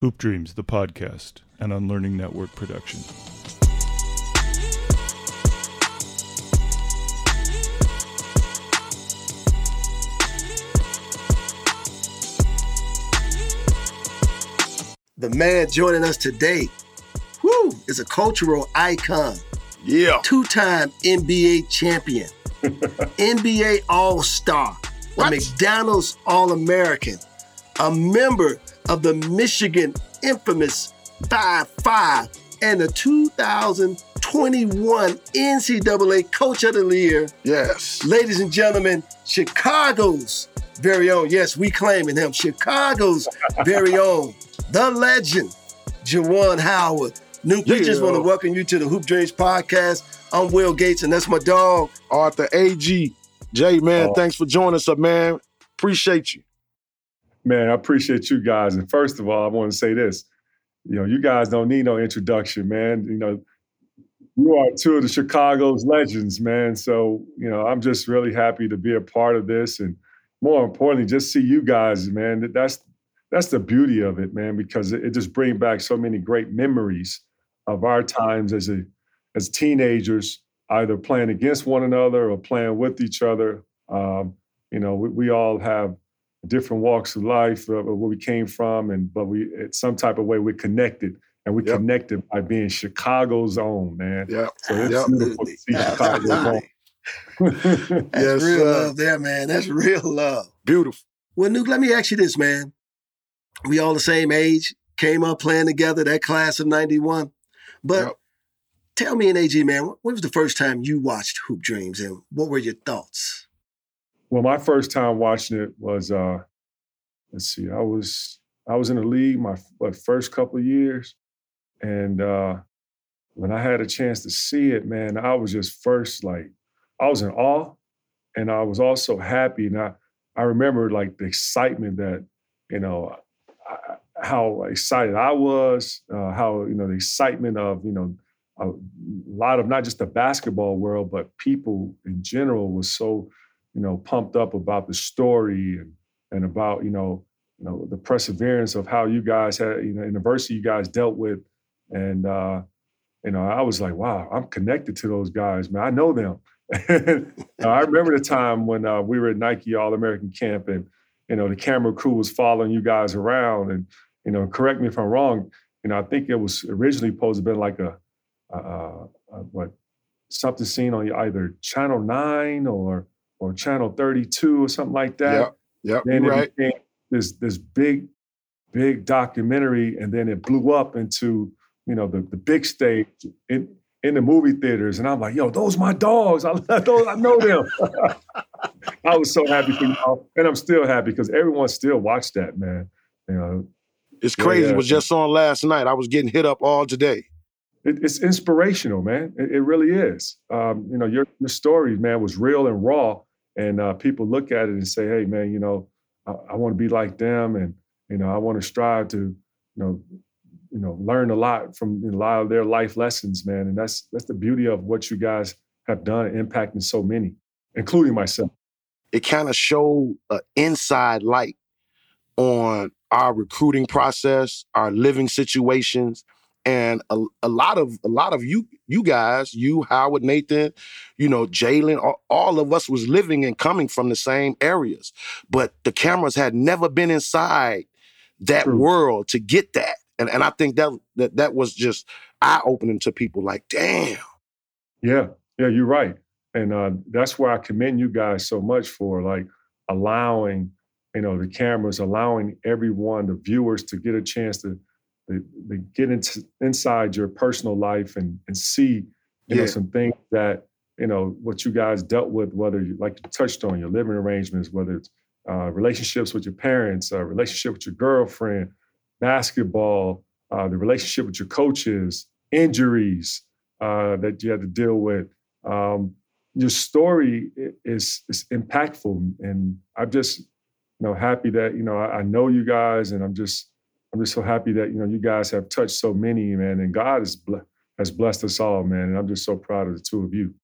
Hoop Dreams, the podcast, an Unlearning Network production. The man joining us today, whoo, is a cultural icon. Yeah. Two-time NBA champion, NBA All-Star, a McDonald's All-American, a member of the Michigan infamous 5-5 and the 2021 NCAA Coach of the Year. Yes. Ladies and gentlemen, Chicago's very own, yes, we claiming him, Chicago's very own, the legend, Juwan Howard. Nuke, we just want to welcome you to the Hoop Dreams podcast. I'm Will Gates, and that's my dog. Arthur Agee. Jay, man, Oh. thanks for joining us man. Appreciate you. Man, I appreciate you guys. And first of all, I want to say this. You know, you guys don't need no introduction, man. You know, you are two of the Chicago's legends, man. So, you know, I'm just really happy to be a part of this. And more importantly, just see you guys, man. That's that's the beauty of it, man, because it, just brings back so many great memories of our times as a as teenagers, either playing against one another or playing with each other. Um, you know, we, we all have different walks of life, uh, where we came from, and but we, in some type of way, we're connected, and we Yep. connected by being Chicago's own, man. Yeah. So it's Yep. beautiful to see Chicago's own. That's Yes, real sir. love there, man. That's real love. Beautiful. Well, Nuke, let me ask you this, man. We all the same age, came up playing together, that class of 91. But Yep. tell me and Agee, man, when was the first time you watched Hoop Dreams and what were your thoughts? Well, my first time watching it was, uh, let's see, I was I was in the league my what, first couple of years, and uh, when I had a chance to see it, man, I was just first like I was in awe, and I was also happy, and I I remember like the excitement that you know I, how excited I was, uh, how you know the excitement of you know a lot of not just the basketball world, but people in general was so you know pumped up about the story and and about you know you know the perseverance of how you guys had you know university you guys dealt with. And uh you know i was like wow i'm connected to those guys man. I know them. Uh, i remember the time when uh, we were at nike all-american camp and you know the camera crew was following you guys around. And you know correct me if i'm wrong you know i think it was originally supposed to be like a, a what something seen on either channel 9 or or channel 32 or something like that Yep. Yep. it right. became this this big, big documentary, and then it blew up into you know the the big stage in in the movie theaters, and I'm like, yo, those my dogs. I those, I know them. I was so happy for y'all, and I'm still happy because everyone still watched that, man. You know, It's Yeah, crazy. yeah. It was just on last night. I was getting hit up all today. it, it's inspirational, man. It, it really is. Um, you know, your your story, man, was real and raw, and uh, people look at it and say, "Hey, man, you know, I, I want to be like them, and you know, I want to strive to, you know, you know, learn a lot from a lot of their life lessons, man." And that's that's the beauty of what you guys have done, impacting so many, including myself. It kind of showed an inside light on our recruiting process, our living situations, and a, a lot of a lot of you you guys, you Howard, Nathan, you know Jalen, all, all of us was living and coming from the same areas, but the cameras had never been inside that True. world to get that, and and I think that that that was just eye opening to people. Like, damn, Yeah, yeah, you're right, and uh, that's where I commend you guys so much for like allowing, you know, the cameras, allowing everyone, the viewers, to get a chance to, to, to get into inside your personal life and and see, you know, some things that you know what you guys dealt with, whether you like you touched on your living arrangements, whether it's uh, relationships with your parents, uh, relationship with your girlfriend, basketball, uh, the relationship with your coaches, injuries uh, that you had to deal with. Um, your story is is impactful, and I'm just you know happy that you know I, I know you guys, and I'm just I'm just so happy that you know you guys have touched so many, man, and God has ble- has blessed us all, man, and I'm just so proud of the two of you.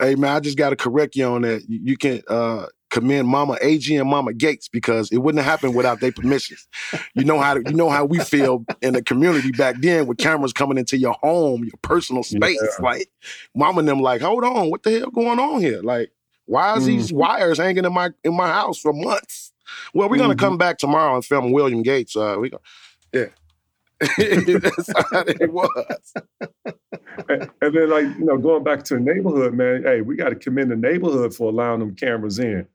Hey man, I just got to correct you on that. You, you can uh, commend Mama Agee and Mama Gates because it wouldn't have happened without their permissions. You know how you know how we feel in the community back then with cameras coming into your home, your personal space. Yeah. Like Mama and them, like, hold on, what the hell going on here? Like, why is mm. these wires hanging in my in my house for months? Well, we're gonna mm-hmm. come back tomorrow and film William Gates. Uh, we go, yeah. That's how it was. and, and, then, like you know, going back to the neighborhood, man. Hey, we got to commend the neighborhood for allowing them cameras in,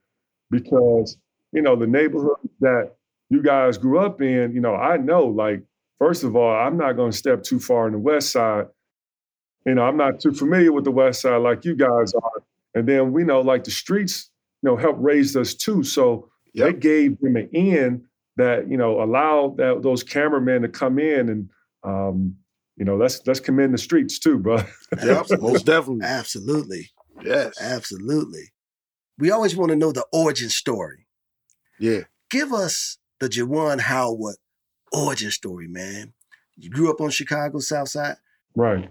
because you know the neighborhood that you guys grew up in. You know, I know. Like, first of all, I'm not going to step too far in the West Side. You know, I'm not too familiar with the West Side like you guys are. And then we know, like the streets, you know, helped raise us too. So yep. they gave them an in that you know allow that those cameramen to come in and um, you know let's let's commend the streets too, bro. yep, most definitely, absolutely, yes, absolutely. We always want to know the origin story. Yeah, give us the Juwan Howard origin story, man. You grew up on Chicago South Side, right?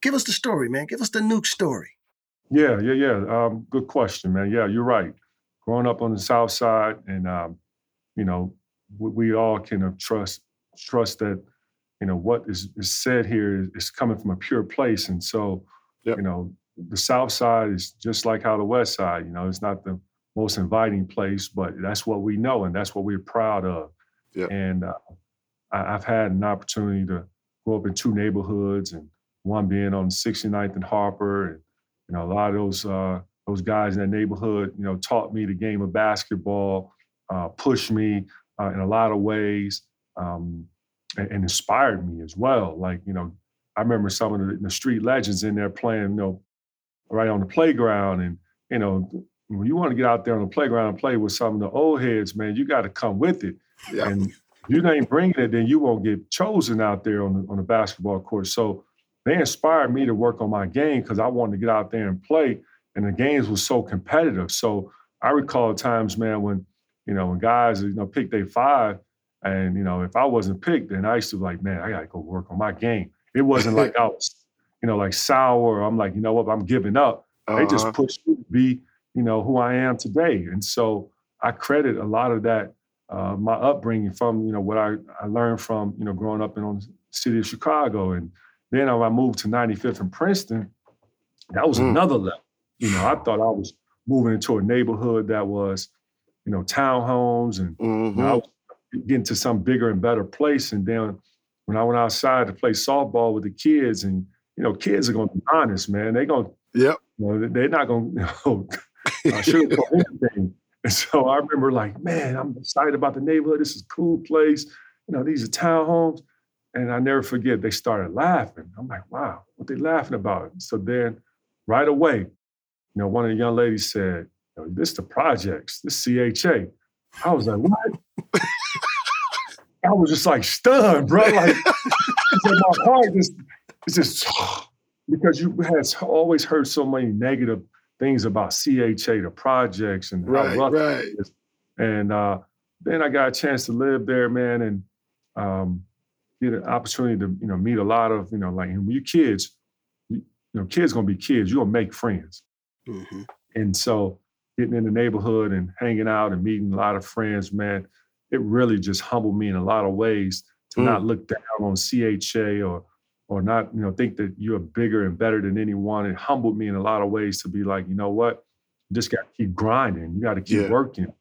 Give us the story, man. Give us the nuke story. Yeah, yeah, yeah. Um, good question, man. Yeah, you're right. Growing up on the South Side and um, you know, we, we all can trust trust that you know what is, is said here is, is, coming from a pure place, and so yep. you know the South Side is just like how the West Side. You know, it's not the most inviting place, but that's what we know, and that's what we're proud of. Yep. And uh, I, have had an opportunity to grow up in two neighborhoods, and one being on 69th and Harper, and you know a lot of those uh, those guys in that neighborhood, you know, taught me the game of basketball uh, pushed me uh, in a lot of ways um, and, and, inspired me as well. Like, you know, I remember some of the, the, street legends in there playing, you know, right on the playground. And, you know, when you want to get out there on the playground and play with some of the old heads, man, you got to come with it. Yeah. And you ain't bringing it, then you won't get chosen out there on the, on the basketball court. So they inspired me to work on my game because I wanted to get out there and play. And the games was so competitive. So I recall times, man, when you know, when guys, you know, pick their five, and you know, if I wasn't picked, then I used to be like, man, I gotta go work on my game. It wasn't like I was, you know, like sour. I'm like, you know what, I'm giving up. Uh-huh. They just uh-huh. pushed me to be, you know, who I am today. And so I credit a lot of that, uh, my upbringing from, you know, what I, I learned from, you know, growing up in on the city of Chicago. And then when I moved to 95th and Princeton, that was mm. another level. You know, I thought I was moving into a neighborhood that was you know, townhomes and mm-hmm. you know, getting to some bigger and better place. And then when I went outside to play softball with the kids, and you know, kids are gonna be honest, man. They're gonna, yep. You know, they're not gonna, you know, uh, sugarcoat anything. And so I remember, like, man, I'm excited about the neighborhood. This is a cool place. You know, these are townhomes. And I never forget, they started laughing. I'm like, wow, what they laughing about? So then right away, you know, one of the young ladies said, this the projects, this CHA. I was like, what? I was just like stunned, bro. Like my heart just it's just because you had always heard so many negative things about CHA, the projects, and right, how rough right. And uh, then I got a chance to live there, man, and um, get an opportunity to you know meet a lot of you know like when you kids, you, you know, kids gonna be kids. You gonna make friends, mm-hmm. and so getting in the neighborhood and hanging out and meeting a lot of friends, man, it really just humbled me in a lot of ways to mm. not look down on CHA or or not, you know, think that you're bigger and better than anyone. It humbled me in a lot of ways to be like, you know what, you just got to keep grinding. You got to keep yeah. working.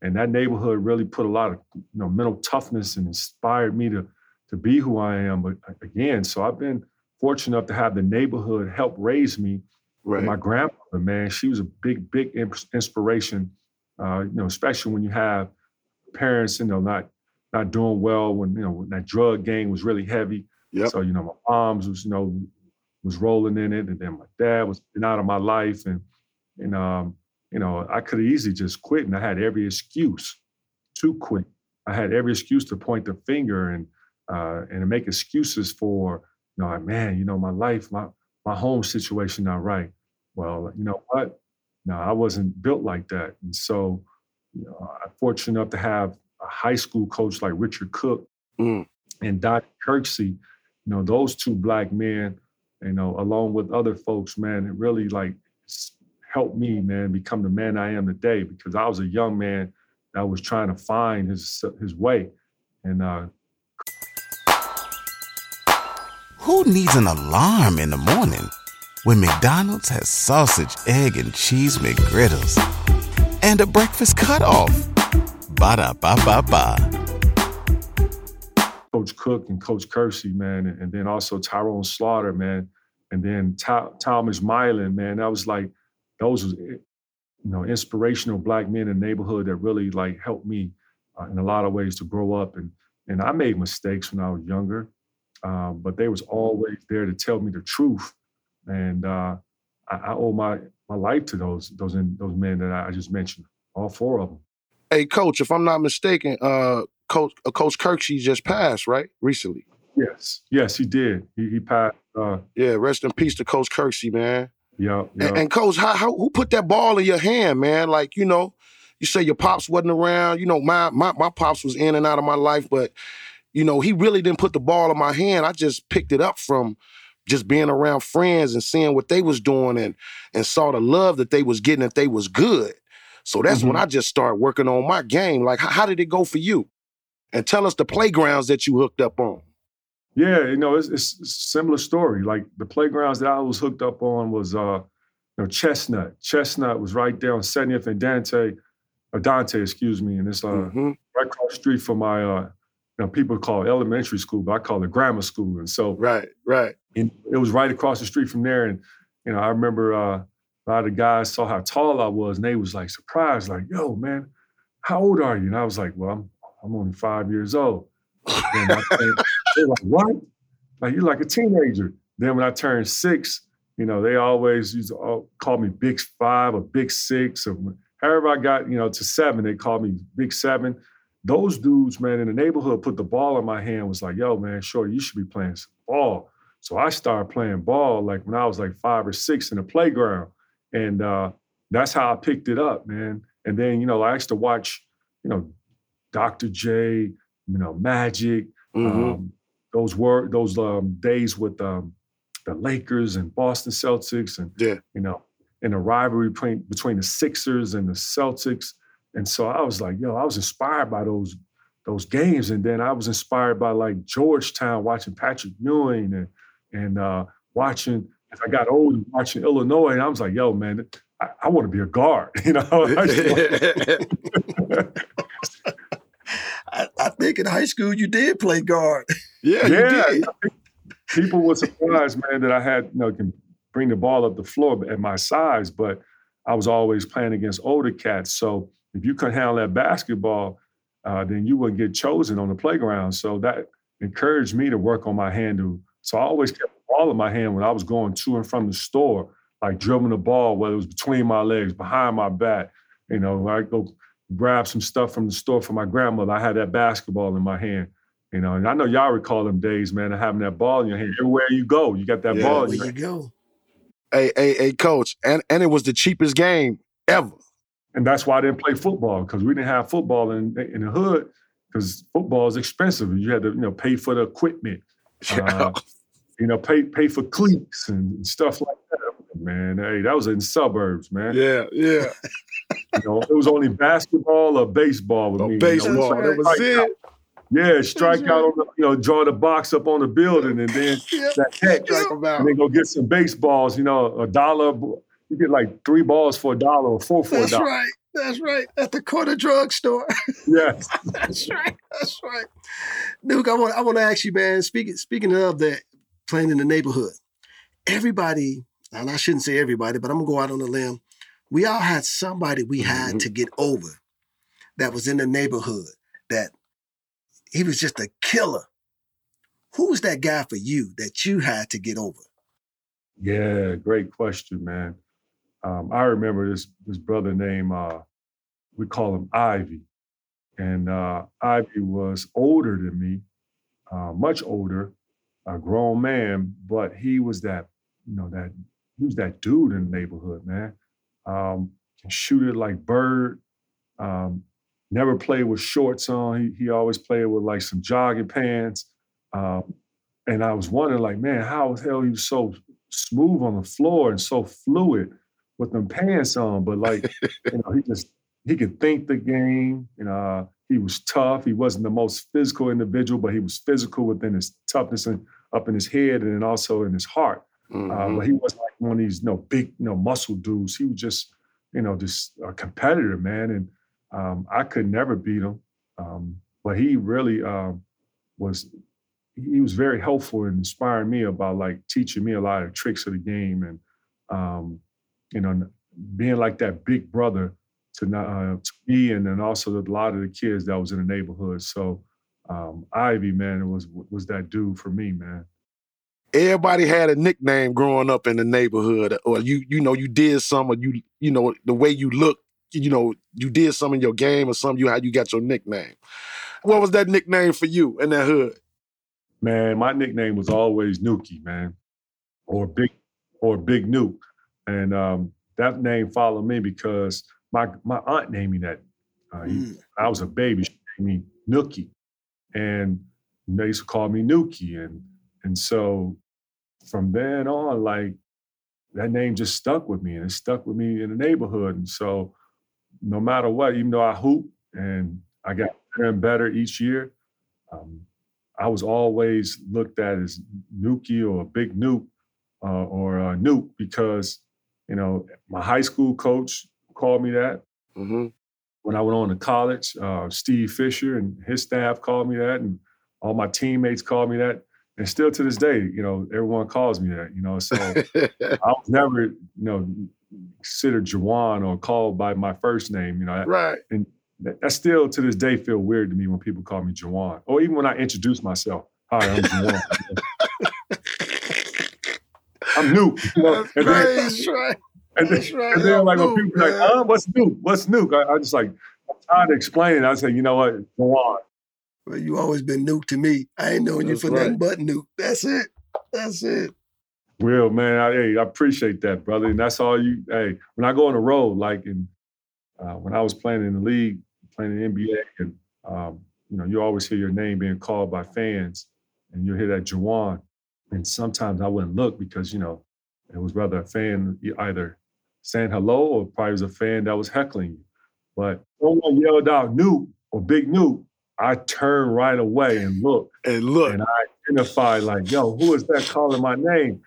And that neighborhood really put a lot of, you know, mental toughness and inspired me to to be who I am. But again, so I've been fortunate enough to have the neighborhood help raise me Right. My grandmother, man, she was a big, big inspiration. Uh, you know, especially when you have parents, you know, not not doing well when you know when that drug game was really heavy. Yep. So you know, my mom's was you know was rolling in it, and then my dad was out of my life, and and um, you know, I could have easily just quit, and I had every excuse to quit. I had every excuse to point the finger and uh, and make excuses for, you know, man, you know, my life, my my home situation not right. Well, you know what? No, I wasn't built like that. And so you know, I'm fortunate enough to have a high school coach like Richard Cook mm. and Dottie Kirksey, you know, those two black men, you know, along with other folks, man, it really like helped me, man, become the man I am today because I was a young man that was trying to find his his way. And uh, who needs an alarm in the morning when McDonald's has sausage, egg, and cheese McGriddles and a breakfast cutoff? Ba da ba ba ba. Coach Cook and Coach Kirksey, man, and, then also Tyrone Slaughter, man, and then Thomas Milan, man. That was like those was you know inspirational black men in the neighborhood that really like helped me uh, in a lot of ways to grow up and and I made mistakes when I was younger, um, but they was always there to tell me the truth, and uh, I, I, owe my my life to those those those men that I just mentioned, all four of them. Hey, coach, if I'm not mistaken, uh, Coach uh, Coach Kirksey just passed, right? Recently. Yes, yes, he did. He, he passed. Uh, yeah, rest in peace to Coach Kirksey, man. Yeah, yeah. And, and, Coach, how, how who put that ball in your hand, man? Like you know, you say your pops wasn't around. You know, my my my pops was in and out of my life, but you know, he really didn't put the ball in my hand. I just picked it up from just being around friends and seeing what they was doing and and saw the love that they was getting that they was good. So that's mm-hmm. when I just started working on my game. Like, how, how did it go for you? and tell us the playgrounds that you hooked up on. Yeah, you know, it's, it's a similar story. Like the playgrounds that I was hooked up on was, uh, you know, Chestnut. Chestnut was right there on 70th and Dante, or Dante, excuse me, and it's uh, mm-hmm. right across the street from my, uh, you know, people call it elementary school, but I call it grammar school. And so, right, right, And it was right across the street from there. And you know, I remember uh, a lot of the guys saw how tall I was, and they was like surprised, like, "Yo, man, how old are you?" And I was like, "Well, I'm I'm only five years old. And I they're like, what? Like you're like a teenager. Then when I turned six, you know, they always used to call me Big Five or Big Six or however I got, you know, to seven, they called me Big Seven. Those dudes, man, in the neighborhood put the ball in my hand, was like, yo, man, sure, you should be playing some ball. So I started playing ball like when I was like five or six in the playground. And uh, that's how I picked it up, man. And then, you know, I used to watch, you know, Dr. J, you know, Magic, mm-hmm. um, those were those um, days with um, the Lakers and Boston Celtics, and yeah. you know, and the rivalry between between the Sixers and the Celtics. And so I was like, yo, I was inspired by those those games, and then I was inspired by like Georgetown, watching Patrick Ewing and and uh, watching. As I got older, watching Illinois, and I was like, yo, man, I, I want to be a guard, you know. I, I, think in high school you did play guard. Yeah, yeah. People were surprised, man, that I had you know can bring the ball up the floor at my size, but I was always playing against older cats. So if you couldn't handle that basketball, uh, then you wouldn't get chosen on the playground. So that encouraged me to work on my handle. So I always kept the ball in my hand when I was going to and from the store, like dribbling the ball, whether it was between my legs, behind my back. You know, I go grab some stuff from the store for my grandmother. I had that basketball in my hand, you know, and I know y'all recall them days, man, of having that ball in your hand. Everywhere you go, you got that yeah, ball. There you go. Hey, hey, hey, coach, and and it was the cheapest game ever. And that's why I didn't play football because we didn't have football in in the hood because football is expensive. You had to, you know, pay for the equipment. Yeah. Uh, you know, pay pay for cleats and stuff like that man. Hey, that was in suburbs, man. Yeah, yeah. you know, it was only basketball or baseball with oh, me. Baseball, you know, that was it. Yeah, strike out on the, you know, draw the box up on the building and then that heck, and then go get some baseballs, you know, a dollar. You get like three balls for a dollar or four for a dollar. That's right. That's right. At the corner drugstore. Yes. That's right. That's right. Nuke, I want I want to ask you, man, speaking speaking of that playing in the neighborhood, everybody and I shouldn't say everybody, but I'm gonna go out on a limb. We all had somebody we had mm-hmm. to get over that was in the neighborhood that he was just a killer. Who was that guy for you that you had to get over? Yeah, great question, man. Um, I remember this this brother named uh, we call him Ivy, and uh, Ivy was older than me, uh, much older, a grown man, but he was that you know that he was that dude in the neighborhood, man. Um, shoot it like Bird. Um, never played with shorts on. He, he always played with like some jogging pants. Um, and I was wondering, like, man, how the hell he was so smooth on the floor and so fluid with them pants on, but like, you know, he just he could think the game. You know, uh, he was tough. He wasn't the most physical individual, but he was physical within his toughness and up in his head and then also in his heart. Mhm. Uh, but he wasn't like one of these, you know, big, you know, muscle dudes. He was just, you know, just a competitor, man. And um, I could never beat him. Um, but he really um, was. He was very helpful in inspiring me about like teaching me a lot of tricks of the game and, um, you know, being like that big brother to, uh, to me and then also a lot of the kids that was in the neighborhood. So um, Ivy, man, was was that dude for me, man. everybody had a nickname growing up in the neighborhood, or you you know you did some, or you you know the way you look, you know you did some in your game or something. You how you got your nickname. What was that nickname for you in that hood? Man, my nickname was always Nuki, man, or Big or Big Nuke, and um, that name followed me because my my aunt named me that. Uh, Mm. I was a baby. She named me Nookie, and they used to call me Nuki, and and so from then on, like that name just stuck with me, and it stuck with me in the neighborhood. And so, no matter what, even though I hoop and I got better and better each year, um, I was always looked at as Nuki or Big Nuke uh, or uh, Nuke because you know my high school coach called me that Mm-hmm. when I went on to college, uh, Steve Fisher and his staff called me that, and all my teammates called me that. And still to this day, you know, everyone calls me that, you know. So I was never, you know, considered Juwan or called by my first name, you know. right. That, that still to this day feel weird to me when people call me Juwan. Or even when I introduce myself. Hi, I'm Juwan. I'm new. You know? That's And then- right. That's right. and then, That's right. and then I'm like when people like, uh, what's new? What's new? I, I just like, I'm trying to explain. I say, you know what? Go on. Well, you always been nuke to me. I ain't known you for right. nothing but nuke. That's it. That's it. Well, man. I, hey, I appreciate that, brother. And that's all you, hey, when I go on the road, like in, uh, when I was playing in the league, playing in the NBA, and, um, you know, you always hear your name being called by fans and you hear that Juwan. And sometimes I wouldn't look because, you know, it was rather a fan either saying hello or probably was a fan that was heckling you. But someone yelled out Nuke or Big Nuke, I turn right away and look And look, and I identify like, yo, who is that calling my name?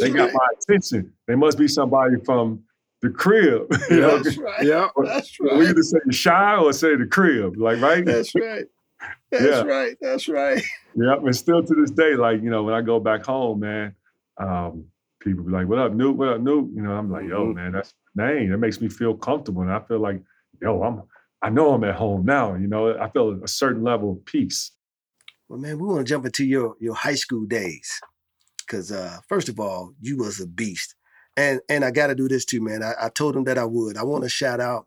They got my attention. They must be somebody from the crib. you know? That's right. yeah. That's We either say the Chi or say the crib, like right? That's right. That's Yeah. right. That's right. Yep. And still to this day, like, you know, when I go back home, man, um, people be like, what up, Nuke? What up, Nuke? You know, I'm like, yo, Mhm. man, that's name. That makes me feel comfortable. And I feel like, yo, I'm I know I'm at home now. You know, I feel a certain level of peace. Well, man, we want to jump into your your high school days, because uh, first of all, you was a beast, and and I got to do this too, man. I, I told him that I would. I want to shout out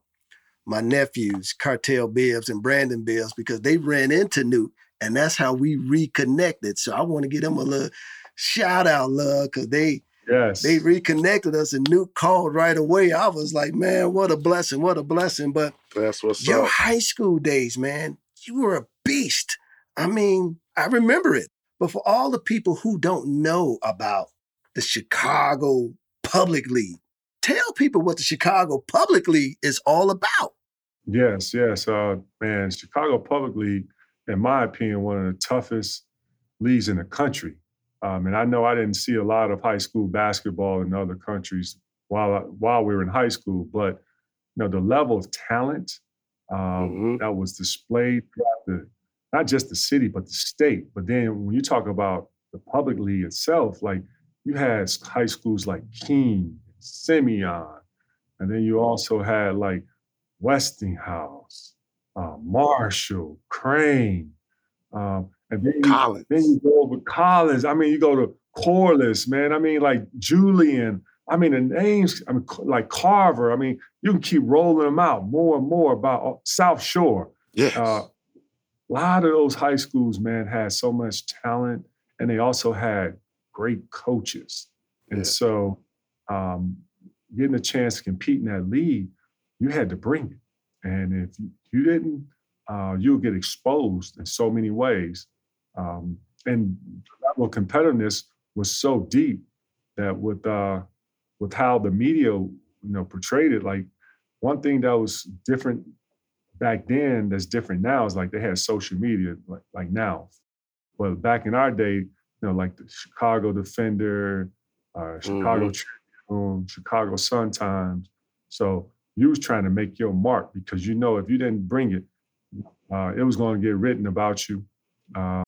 my nephews, Cartel Bibbs and Brandon Bibbs, because they ran into Nuke, and that's how we reconnected. So I want to give them a little shout out, love, because they Yes. they reconnected us, and Nuke called right away. I was like, man, what a blessing, what a blessing. But That's what's your up. high school days, man, you were a beast. I mean, I remember it. But for all the people who don't know about the Chicago Public League, tell people what the Chicago Public League is all about. Yes, yes. Uh, man, Chicago Public League, in my opinion, one of the toughest leagues in the country. Um, and I know I didn't see a lot of high school basketball in other countries while I- while we were in high school, but you know the level of talent um, Mhm. that was displayed throughout the not just the city but the state. But then when you talk about the public league itself, like you had high schools like Keene, Simeon, and then you also had like Westinghouse, uh, Marshall, Crane, um, and then you, Collins. then you go over Collins. I mean, you go to Corliss, man. I mean, like Julian. I mean, the names. I mean, like Carver. I mean, you can keep rolling them out more and more about uh, South Shore. Yes. Uh, a lot of those high schools, man, had so much talent, and they also had great coaches. And Yeah. so, um, getting a chance to compete in that league, you had to bring it. And if you- didn't, uh, you'll get exposed in so many ways. Um, and level of competitiveness was so deep that with uh, with how the media you know portrayed it like one thing that was different back then that's different now is like they had social media like, like now. But back in our day, you know, like the Chicago Defender, uh, Chicago Mm-hmm. Tribune, Chicago Sun Times. So you was trying to make your mark because you know if you didn't bring it, uh, it was going to get written about you. Uh,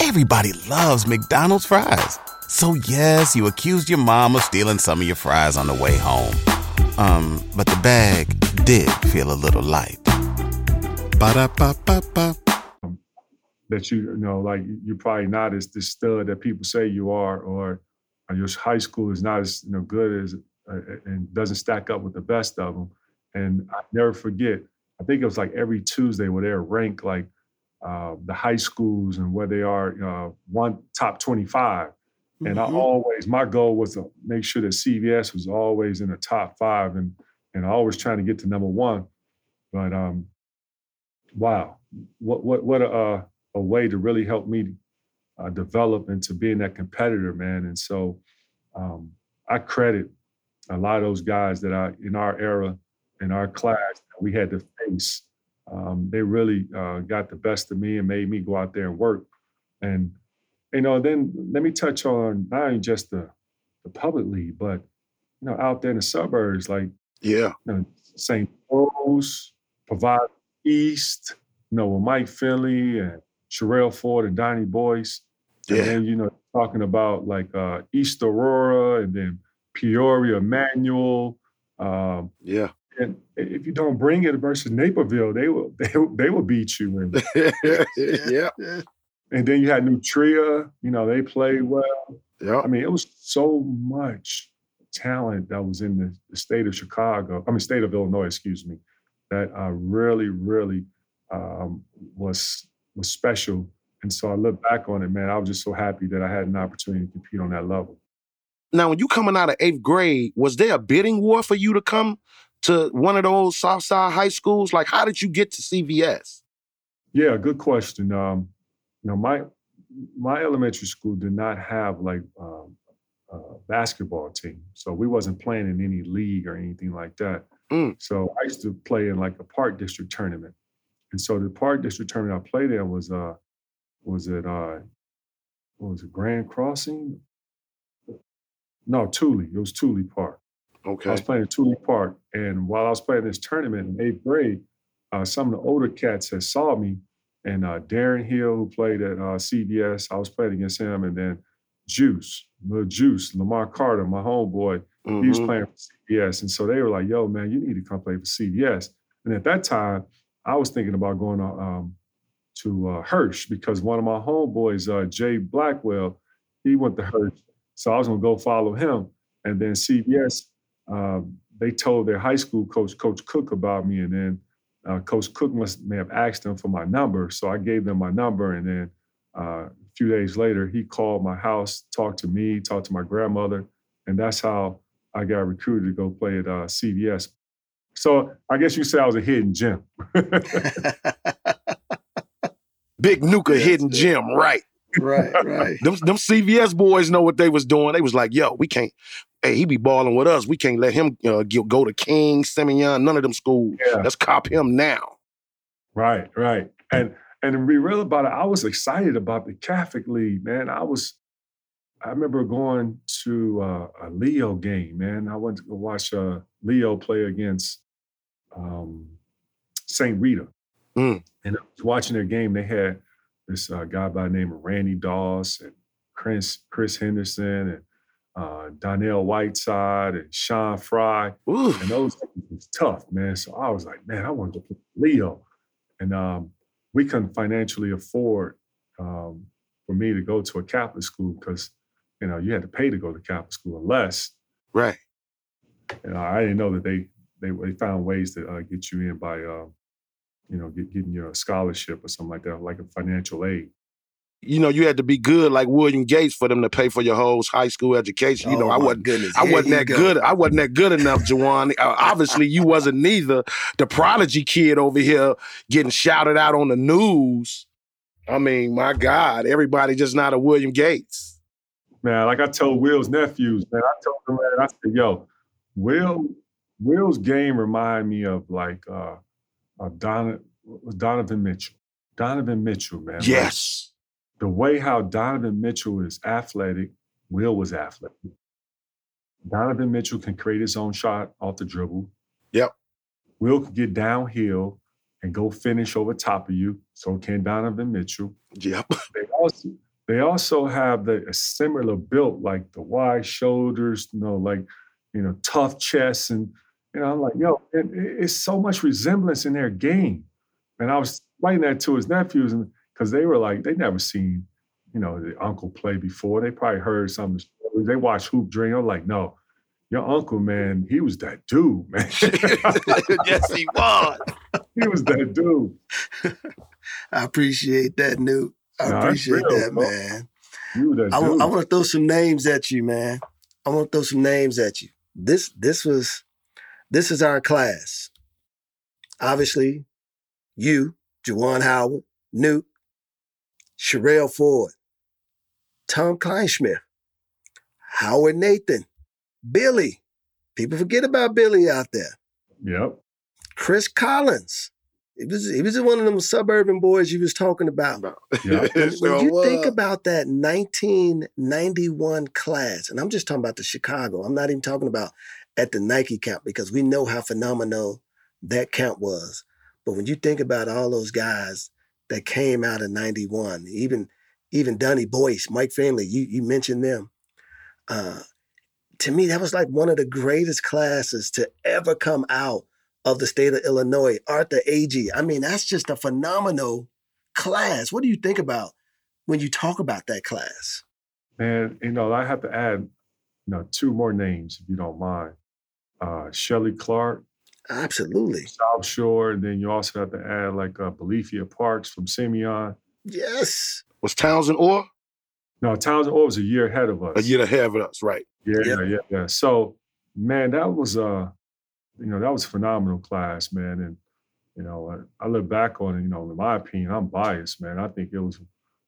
Everybody loves McDonald's fries. So yes, you accused your mom of stealing some of your fries on the way home. Um, but the bag did feel a little light. Ba-da-ba-ba-ba. that you, you know, like you're probably not as the stud that people say you are, or, or your high school is not as you know good as uh, and doesn't stack up with the best of them. And I never forget. I think it was like every Tuesday where they rank like uh, the high schools and where they are uh, one top 25. And I Mhm. always, my goal was to make sure that CVS was always in the top five, and and always trying to get to number one. But um, wow, what what what a a way to really help me uh, develop into being that competitor, man. And so um, I credit a lot of those guys that I in our era, in our class, that we had to face. Um, they really uh, got the best of me and made me go out there and work. And you know, then let me touch on not just the the public league, but you know, out there in the suburbs, like Yeah. you know, St. Rose, Proviso East, you know, with Mike Finley and Sherelle Ford and Donnie Boyce. And Yeah. then, you know, talking about like uh, East Aurora and then Peoria, Manual. Um, Yeah. and if you don't bring it versus Naperville, they will they, will- they will beat you. And, yeah. Yeah. and then you had Nutria, you know, they played well. Yeah. I mean, it was so much talent that was in the, the state of Chicago, I mean, state of Illinois, excuse me, that uh, really, really um, was was special. And so I look back on it, man, I was just so happy that I had an opportunity to compete on that level. Now, when you coming out of eighth grade, was there a bidding war for you to come to one of those Southside high schools? Like, how did you get to CVS? Yeah, good question. Um, you know, my my elementary school did not have like um, a basketball team, so we wasn't playing in any league or anything like that. Mm. So I used to play in like a park district tournament, and so the park district tournament I played in was uh was it uh what was it Grand Crossing? No, Tuley. It was Tuley Park. Okay. I was playing at Tuley Park, and while I was playing this tournament in eighth grade, uh, some of the older cats had saw me, and uh, Darren Hill, who played at uh, CVS, I was playing against him, and then Juice, Lil Juice, Lamar Carter, my homeboy, he was Mhm. playing for CVS, and so they were like, "Yo, man, you need to come play for CVS." And at that time, I was thinking about going to um, to uh, Hirsch because one of my homeboys, uh, Jay Blackwell, he went to Hirsch, so I was gonna go follow him. And then CVS, um, they told their high school coach, Coach Cook, about me, and then uh, Coach Cook must may have asked them for my number, so I gave them my number, and then uh, a few days later, he called my house, talked to me, talked to my grandmother, and that's how I got recruited to go play at uh, CVS. So I guess you say I was a hidden gem. Big Nuka Yes, hidden yes. gem, right? Right, right. Them, them CVS boys know what they was doing. They was like, yo, we can't, hey, he be balling with us. We can't let him uh, go go to King, Simeon, none of them schools. Yeah. Let's cop him now. Right, right. And and to be real about it, I was excited about the Catholic League, man. I was I remember going to uh, a Leo game, man. I went to go watch uh, Leo play against um, St. Rita. Mm. And I was watching their game. They had this uh, guy by the name of Randy Doss and Chris, Chris Henderson and uh, Donnell Whiteside and Sean Fry. Ooh. And those was tough, man. So I was like, man, I want to play Leo. And um, we couldn't financially afford um, for me to go to a Catholic school because, you know, you had to pay to go to Catholic school unless, Right. you know, I didn't know that they they, they found ways to uh, get you in by, uh, you know, get, getting you a scholarship or something like that, like a financial aid. You know, you had to be good like William Gates for them to pay for your whole high school education. You know, Oh, I wasn't goodness. I Here wasn't that go. good. I wasn't that good enough, Juwan. Uh, obviously, you wasn't neither. The prodigy kid over here getting shouted out on the news. I mean, my God, everybody just not a William Gates. man, like I told Will's nephews, man, I told them, man, I said, yo, Will, Will's game remind me of like uh, uh Don, Donovan Mitchell. Donovan Mitchell, man. like, Yes. the way how Donovan Mitchell is athletic, Will was athletic. Donovan Mitchell can create his own shot off the dribble. Yep. Will can get downhill and go finish over top of you. So can Donovan Mitchell. Yep. They also they also have the a similar built, like the wide shoulders, you know, like you know, tough chests, and you know, I'm like, yo, it, it- it's so much resemblance in their game. And I was explaining that to his nephews, and because they were like, they never seen, you know, the uncle play before. They probably heard some stories. They watched Hoop Dream. I'm like, no, your uncle, man, he was that dude, man. yes, he was. he was that dude. I appreciate that, Nuke. I Nah, appreciate real, that, bro. man. He was that I dude. I want to throw some names at you, man. I want to throw some names at you. This this was this is our class. Obviously, you, Juwan Howard, Nuke, Sherelle Ford, Tom Kleinschmidt, Howard Nathan, Billy. People forget about Billy out there. yep. Chris Collins. He was he was one of them suburban boys you was talking about. Yeah. When, It when sure you think about that 1991 class, and I'm just talking about the Chicago, I'm not even talking about at the Nike camp because we know how phenomenal that camp was. But when you think about all those guys that came out in 91, even even Donnie Boyce, Mike Finley, you you mentioned them. Uh, to me, that was like one of the greatest classes to ever come out of the state of Illinois. Arthur Agee. I mean, that's just a phenomenal class. What do you think about when you talk about that class? Man, you know, I have to add, you know, two more names if you don't mind. Uh Shelly Clark, Absolutely. South Shore, and then you also have to add like uh Belifia Parks from Simeon. Yes. Was Townsend or No, Townsend Orr was a year ahead of us. a year ahead of us, right? Yeah, Yep. yeah, yeah. So, man, that was uh, you know, that was a phenomenal class, man. And you know, I, I look back on it. You know, in my opinion, I'm biased, man. I think it was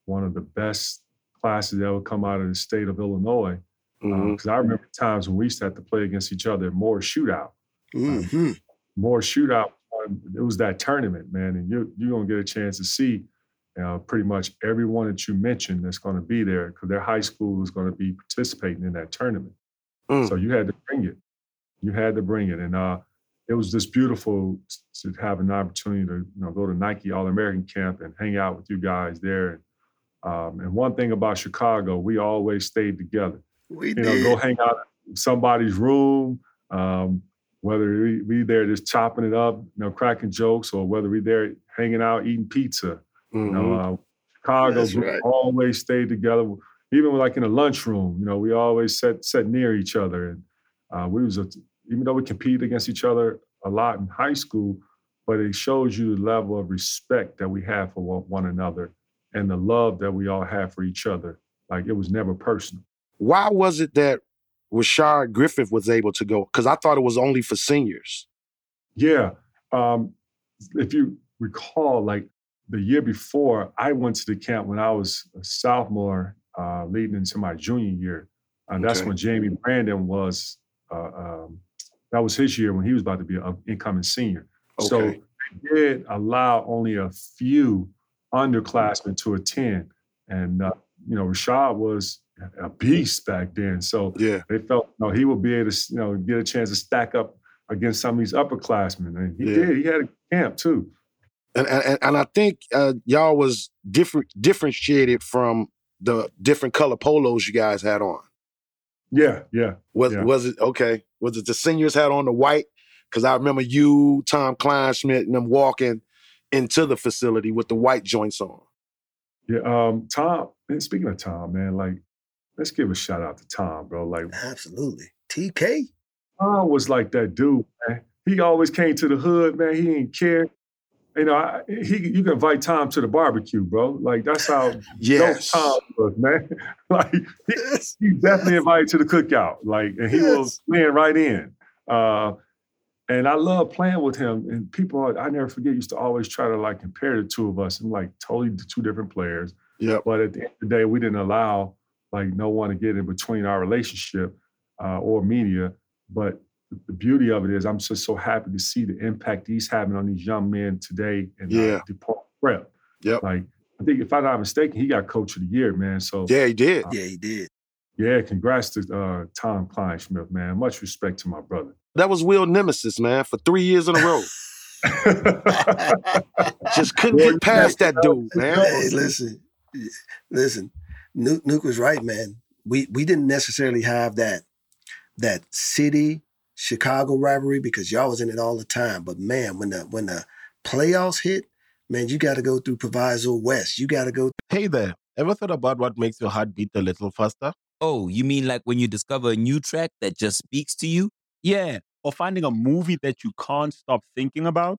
one of the best classes that ever come out of the state of Illinois. Because I remember times when we used to have to play against each other more shootout, hmm more shootout. um, It was that tournament, man, and you you're gonna get a chance to see. Uh, pretty much everyone that you mentioned that's going to be there because their high school is going to be participating in that tournament. Mm. So you had to bring it. You had to bring it, and uh, it was just beautiful to have an opportunity to you know go to Nike All American Camp and hang out with you guys there. Um, and one thing about Chicago, we always stayed together. We You did. know, go hang out in somebody's room, um, whether we, we there just chopping it up, you know, cracking jokes, or whether we there hanging out eating pizza. You know, Mhm. uh, Chicago right. always stayed together. Even like in the lunchroom, you know, we always sat sat near each other, and uh, we was a, even though we competed against each other a lot in high school, but it shows you the level of respect that we have for one another and the love that we all have for each other. Like it was never personal. Why was it that Rashard Griffith was able to go? Because I thought it was only for seniors. Yeah. Um, if you recall, like the year before, I went to the camp when I was a sophomore, uh, leading into my junior year. And that's Okay. when Jamie Brandon was, uh, um, that was his year when he was about to be an incoming senior. Okay. So they did allow only a few underclassmen to attend. And, uh, you know, Rashad was a beast back then. So Yeah. they felt you know, he would be able to you know get a chance to stack up against some of these upperclassmen, and he Yeah. did. He had a camp too. And and, and I think uh, y'all was different differentiated from the different color polos you guys had on. Yeah, yeah, Was Yeah. was it okay? Was it the seniors had on the white? Because I remember you, Tom Kleinschmidt, and them walking into the facility with the white joints on. yeah. Um, Tom. And speaking of Tom, man, like let's give a shout out to Tom, bro. Like Absolutely. TK. Tom was like that dude, man. He always came to the hood, man. He didn't care. You know, I, he you can invite Tom to the barbecue, bro. Like that's how Yes. Tom was, man. like he, he definitely invited to the cookout. Like, and he Yes. was playing right in. Uh, and I love playing with him. And people, I never forget, used to always try to like compare the two of us and like totally two different players. Yeah. But at the end of the day, we didn't allow like no one to get in between our relationship uh, or media. But the beauty of it is, I'm just so happy to see the impact he's having on these young men today in Yeah. uh, DePaul Prep. Yep. Like I think if I'm not mistaken, he got Coach of the Year, man. So Yeah, he did. Yeah, he did. yeah, congrats to uh, Tom Kleinschmidt, man. Much respect to my brother. That was Will Nemesis, man, for three years in a row. Just couldn't Yeah, get past that dude, man. Hey, listen, listen. Nuke, Nuke was right, man. We we didn't necessarily have that that city Chicago rivalry because y'all was in it all the time. But man, when the when the playoffs hit, man, you got to go through Proviso West. You got to go. Hey there, ever thought about what makes your heart beat a little faster? Oh, you mean like when you discover a new track that just speaks to you? Yeah, or finding a movie that you can't stop thinking about.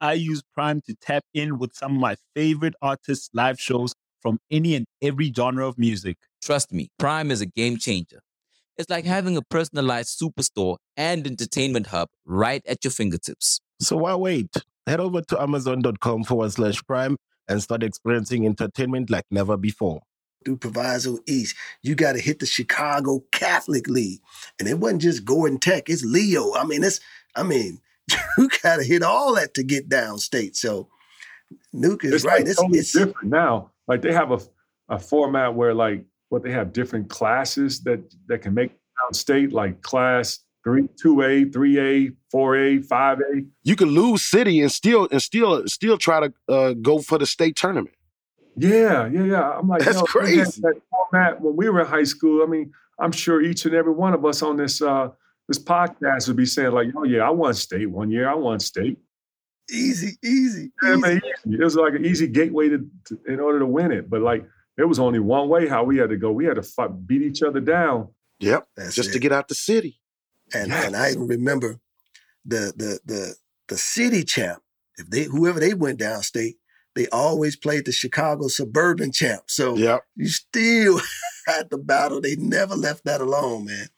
I use Prime to tap in with some of my favorite artists' live shows from any and every genre of music. Trust me, Prime is a game changer. It's like having a personalized superstore and entertainment hub right at your fingertips. So why wait? Head over to amazon.com forward slash prime and start experiencing entertainment like never before. through Proviso East. You got to hit the Chicago Catholic League. And it wasn't just Gordon Tech, it's Leo. I mean, it's, I mean, you got to hit all that to get downstate. So Nuke is it's right. like It's, totally it's different now. Like they have a a format where like what they have different classes that that can make downstate, like class three, two A, three A, four A, five A. You can lose city and still and still still try to uh, go for the state tournament. Yeah, yeah, yeah. I'm like, That's yo, they crazy. That format when we were in high school. I mean, I'm sure each and every one of us on this uh this podcast would be saying like, oh yeah, I won state one year. I won state. easy, easy, Yeah, easy. man, easy. It was like an easy gateway to, to in order to win it. But like, it was only one way how we had to go. We had to fight, beat each other down. Yep, That's just it. to get out the city. And and I even remember the the the the city champ. If they whoever they went downstate, they always played the Chicago suburban champ. So Yep. you still had the battle. They never left that alone, man.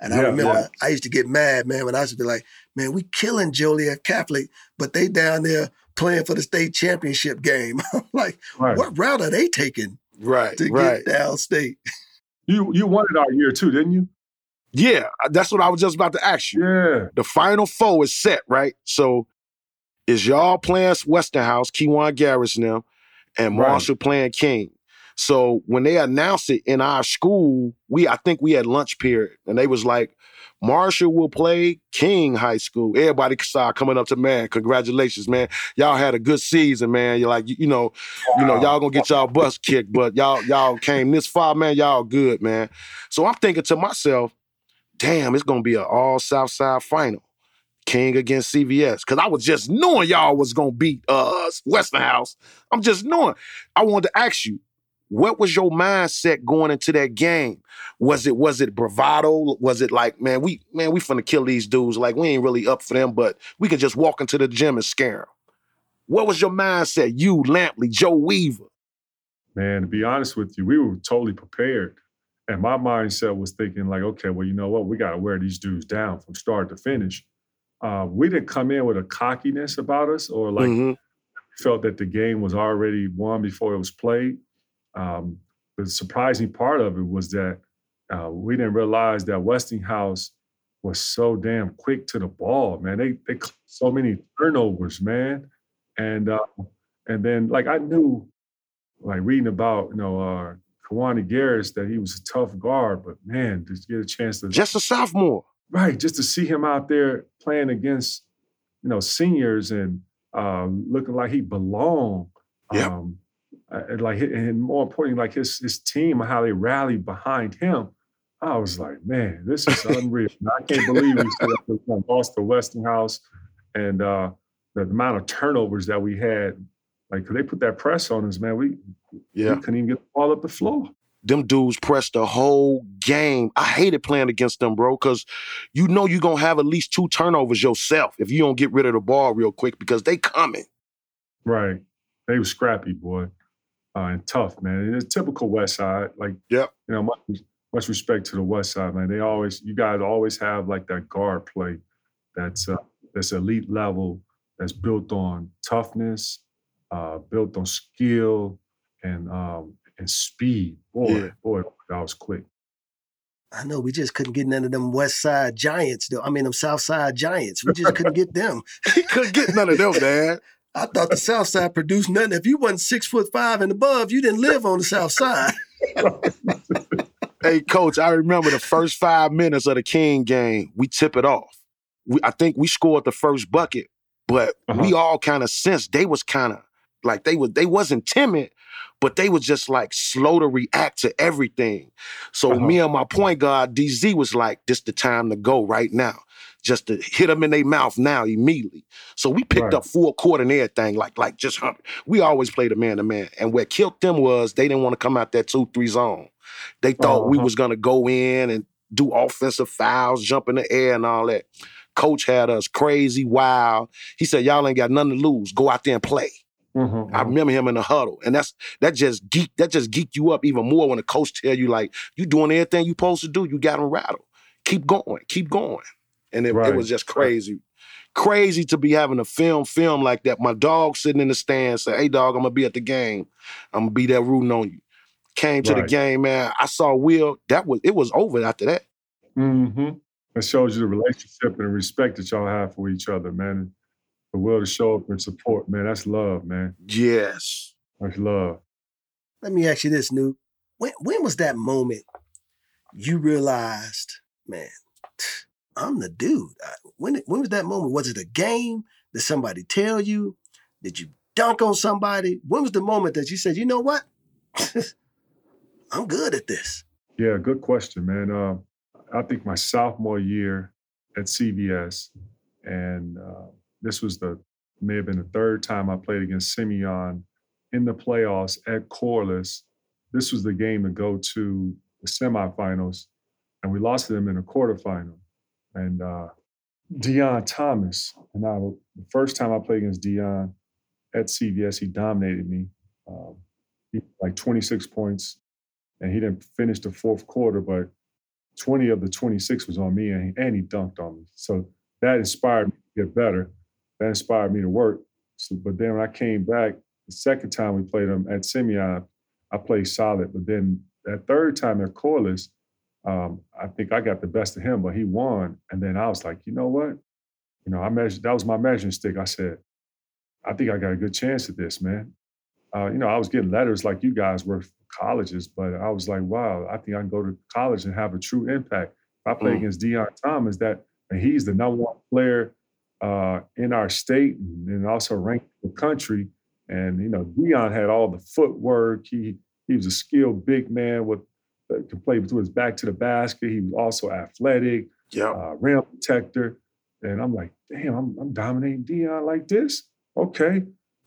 And I remember yeah. I used to get mad, man, when I used to be like, man, we killing Joliet Catholic, but they down there playing for the state championship game. Like, Right. what route are they taking Right. to right. get downstate? You you won it our year too, didn't you? Yeah, that's what I was just about to ask you. Yeah. The final four is set, right? So is y'all playing Westinghouse, Kiwane Garris now, and Right. Marshall playing King. So when they announced it in our school, we I think we had lunch period, and they was like, Marshall will play King High School. Everybody started coming up to man, congratulations, man. Y'all had a good season, man. You're like, you, you know, you know, y'all gonna get y'all butts kicked, but y'all y'all came this far, man. Y'all good, man. So I'm thinking to myself, damn, it's gonna be an all South Side final. King against CVS. Cause I was just knowing y'all was gonna beat us uh Westinghouse. I'm just knowing. I wanted to ask you, what was your mindset going into that game? Was it was it bravado? Was it like, man, we man, we finna kill these dudes. Like we ain't really up for them, but we can just walk into the gym and scare them. What was your mindset? You, Lampley, Joe Weaver. Man, to be honest with you, we were totally prepared. And my mindset was thinking, like, okay, well, you know what? We got to wear these dudes down from start to finish. Uh, we didn't come in with a cockiness about us or like Mhm. felt that the game was already won before it was played. Um, the surprising part of it was that uh, we didn't realize that Westinghouse was so damn quick to the ball, man. They they so many turnovers, man, and uh, and then like I knew, like reading about you know uh, Kiwane Garris that he was a tough guard, but man, to get a chance to Just a sophomore. Right, just to see him out there playing against, you know, seniors and uh, looking like he belonged. Yep. Um, uh, and like, and more importantly, like his his team how they rallied behind him. I was like, man, this is unreal. I can't believe we lost to Westinghouse, and uh, the amount of turnovers that we had. Like, they put that press on us, man. We Yeah. we couldn't even get the ball up the floor. them dudes pressed the whole game. I hated playing against them, bro, because you know you're gonna have at least two turnovers yourself if you don't get rid of the ball real quick because they coming. Right. They were scrappy, boy. Uh, and tough, man. And it's typical West Side. Like, Yep. you know, much, much respect to the West Side, man. They always, you guys always have like that guard play that's uh, that's elite level, that's built on toughness, uh, built on skill and um, and speed. Boy, Yeah. boy, that was quick. I know we just couldn't get none of them West Side Giants, though. I mean, them South Side Giants. We just couldn't get them. He couldn't get none of them, man. I thought the South Side produced nothing. If you wasn't six foot five and above, you didn't live on the South Side. Hey, coach, I remember the first five minutes of the King game. We tip it off. We, I think we scored the first bucket, but we all kind of sensed they was kind of like they was they wasn't timid, but they was just like slow to react to everything. So Uh-huh. me and my point guard DZ was like, "This the time to go right now." Just to hit them in their mouth now immediately. So we picked Right. up full court and everything, like like just hump. We always played a man to man, and what killed them was they didn't want to come out that two three zone. They thought we Uh-huh. was gonna go in and do offensive fouls, jump in the air, and all that. Coach had us crazy, wild. He said, "Y'all ain't got nothing to lose. Go out there and play." Mhm, I mhm. remember him in the huddle, and that's that just geek that just geeked you up even more when the coach tell you like you doing everything you supposed to do. You got them rattled. Keep going, keep going, and it, it was just right. crazy, crazy to be having a film film like that. My dog sitting in the stands said, "Hey, dog, I'm gonna be at the game. I'm gonna be there rooting on you." Came to the game, man. I saw Will. That was it was over after that. Mm hmm It shows you the relationship and the respect that y'all have for each other, man. The will to show up and support, man. That's love, man. Yes. That's love. Let me ask you this, Nuke. When when was that moment you realized, man, I'm the dude? I- When when was that moment? Was it a game? Did somebody tell you? Did you dunk on somebody? When was the moment that you said, you know what? I'm good at this. Yeah, good question, man. Um, I think my sophomore year at CVS, and uh, this was the may have been the third time I played against Simeon in the playoffs at Corliss. This was the game to go to the semifinals, and we lost to them in the quarterfinal. And uh, Deon Thomas, and I, the first time I played against Deon at CVS, he dominated me. Um, he, like 26 points, and he didn't finish the fourth quarter, but 20 of the 26 was on me, and he, and he dunked on me. So that inspired me to get better. That inspired me to work. So, but then when I came back, the second time we played him at Simeon, I played solid. But then that third time at Corliss, um, I think I got the best of him, but he won. And then I was like, you know what? You know, I measured, that was my measuring stick. I said, I think I got a good chance at this, man. Uh, you know, I was getting letters like you guys were from colleges, but I was like, wow, I think I can go to college and have a true impact. If I play Mm. against Deon Thomas, that and he's the number one player uh, in our state and, also ranked in the country. And you know, Deon had all the footwork. He he was a skilled big man with could play between his back to the basket. He was also athletic, Yeah. uh, rim protector. And I'm like, damn, I'm, I'm dominating Deon like this. Okay,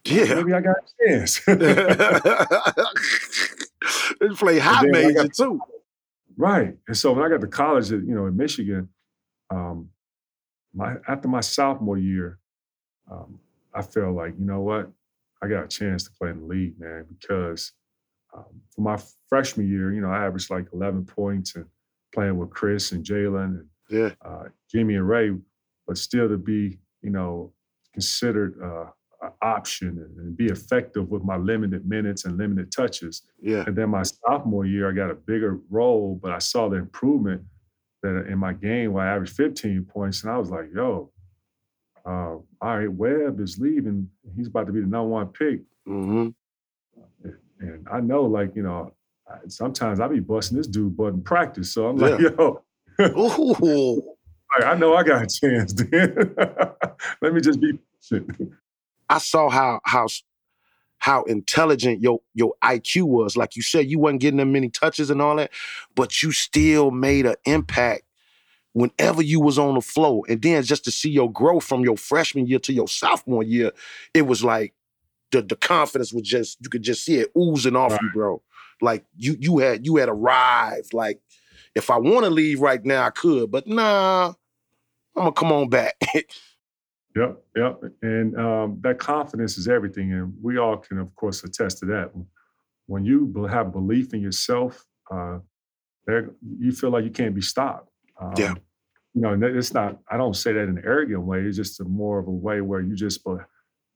Yeah. maybe I got a chance. They play hot major got- too. Right. And so when I got to college, at, you know, in Michigan, um, my after my sophomore year, um, I felt like, you know what, I got a chance to play in the league, man, because um, for my freshman year, you know, I averaged like 11 points and playing with Chris and Jalen and Yeah. uh, Jimmy and Ray, but still to be, you know, considered uh, an option and, and be effective with my limited minutes and limited touches. Yeah. And then my sophomore year, I got a bigger role, but I saw the improvement that in my game where I averaged 15 points, and I was like, yo, uh, all right, Webb is leaving. He's about to be the number one pick. hmm And I know, like, you know, I- sometimes I be busting this dude butt in practice. So I'm like, yo, Ooh. like, I know I got a chance, then. Let me just be patient. I saw how how how intelligent your your IQ was. Like you said, you wasn't getting them many touches and all that, but you still made an impact whenever you was on the floor. And then just to see your growth from your freshman year to your sophomore year, it was like the the confidence was just you could just see it oozing off you, bro. like you you had you had arrived. Like if I want to leave right now, I could, but nah, I'm gonna come on back. Yep, yep. And um, that confidence is everything. And we all can, of course, attest to that. When you have belief in yourself, uh, there, you feel like you can't be stopped. Um, Yeah. You know, it's not, I don't say that in an arrogant way. It's just a more of a way where you just, be-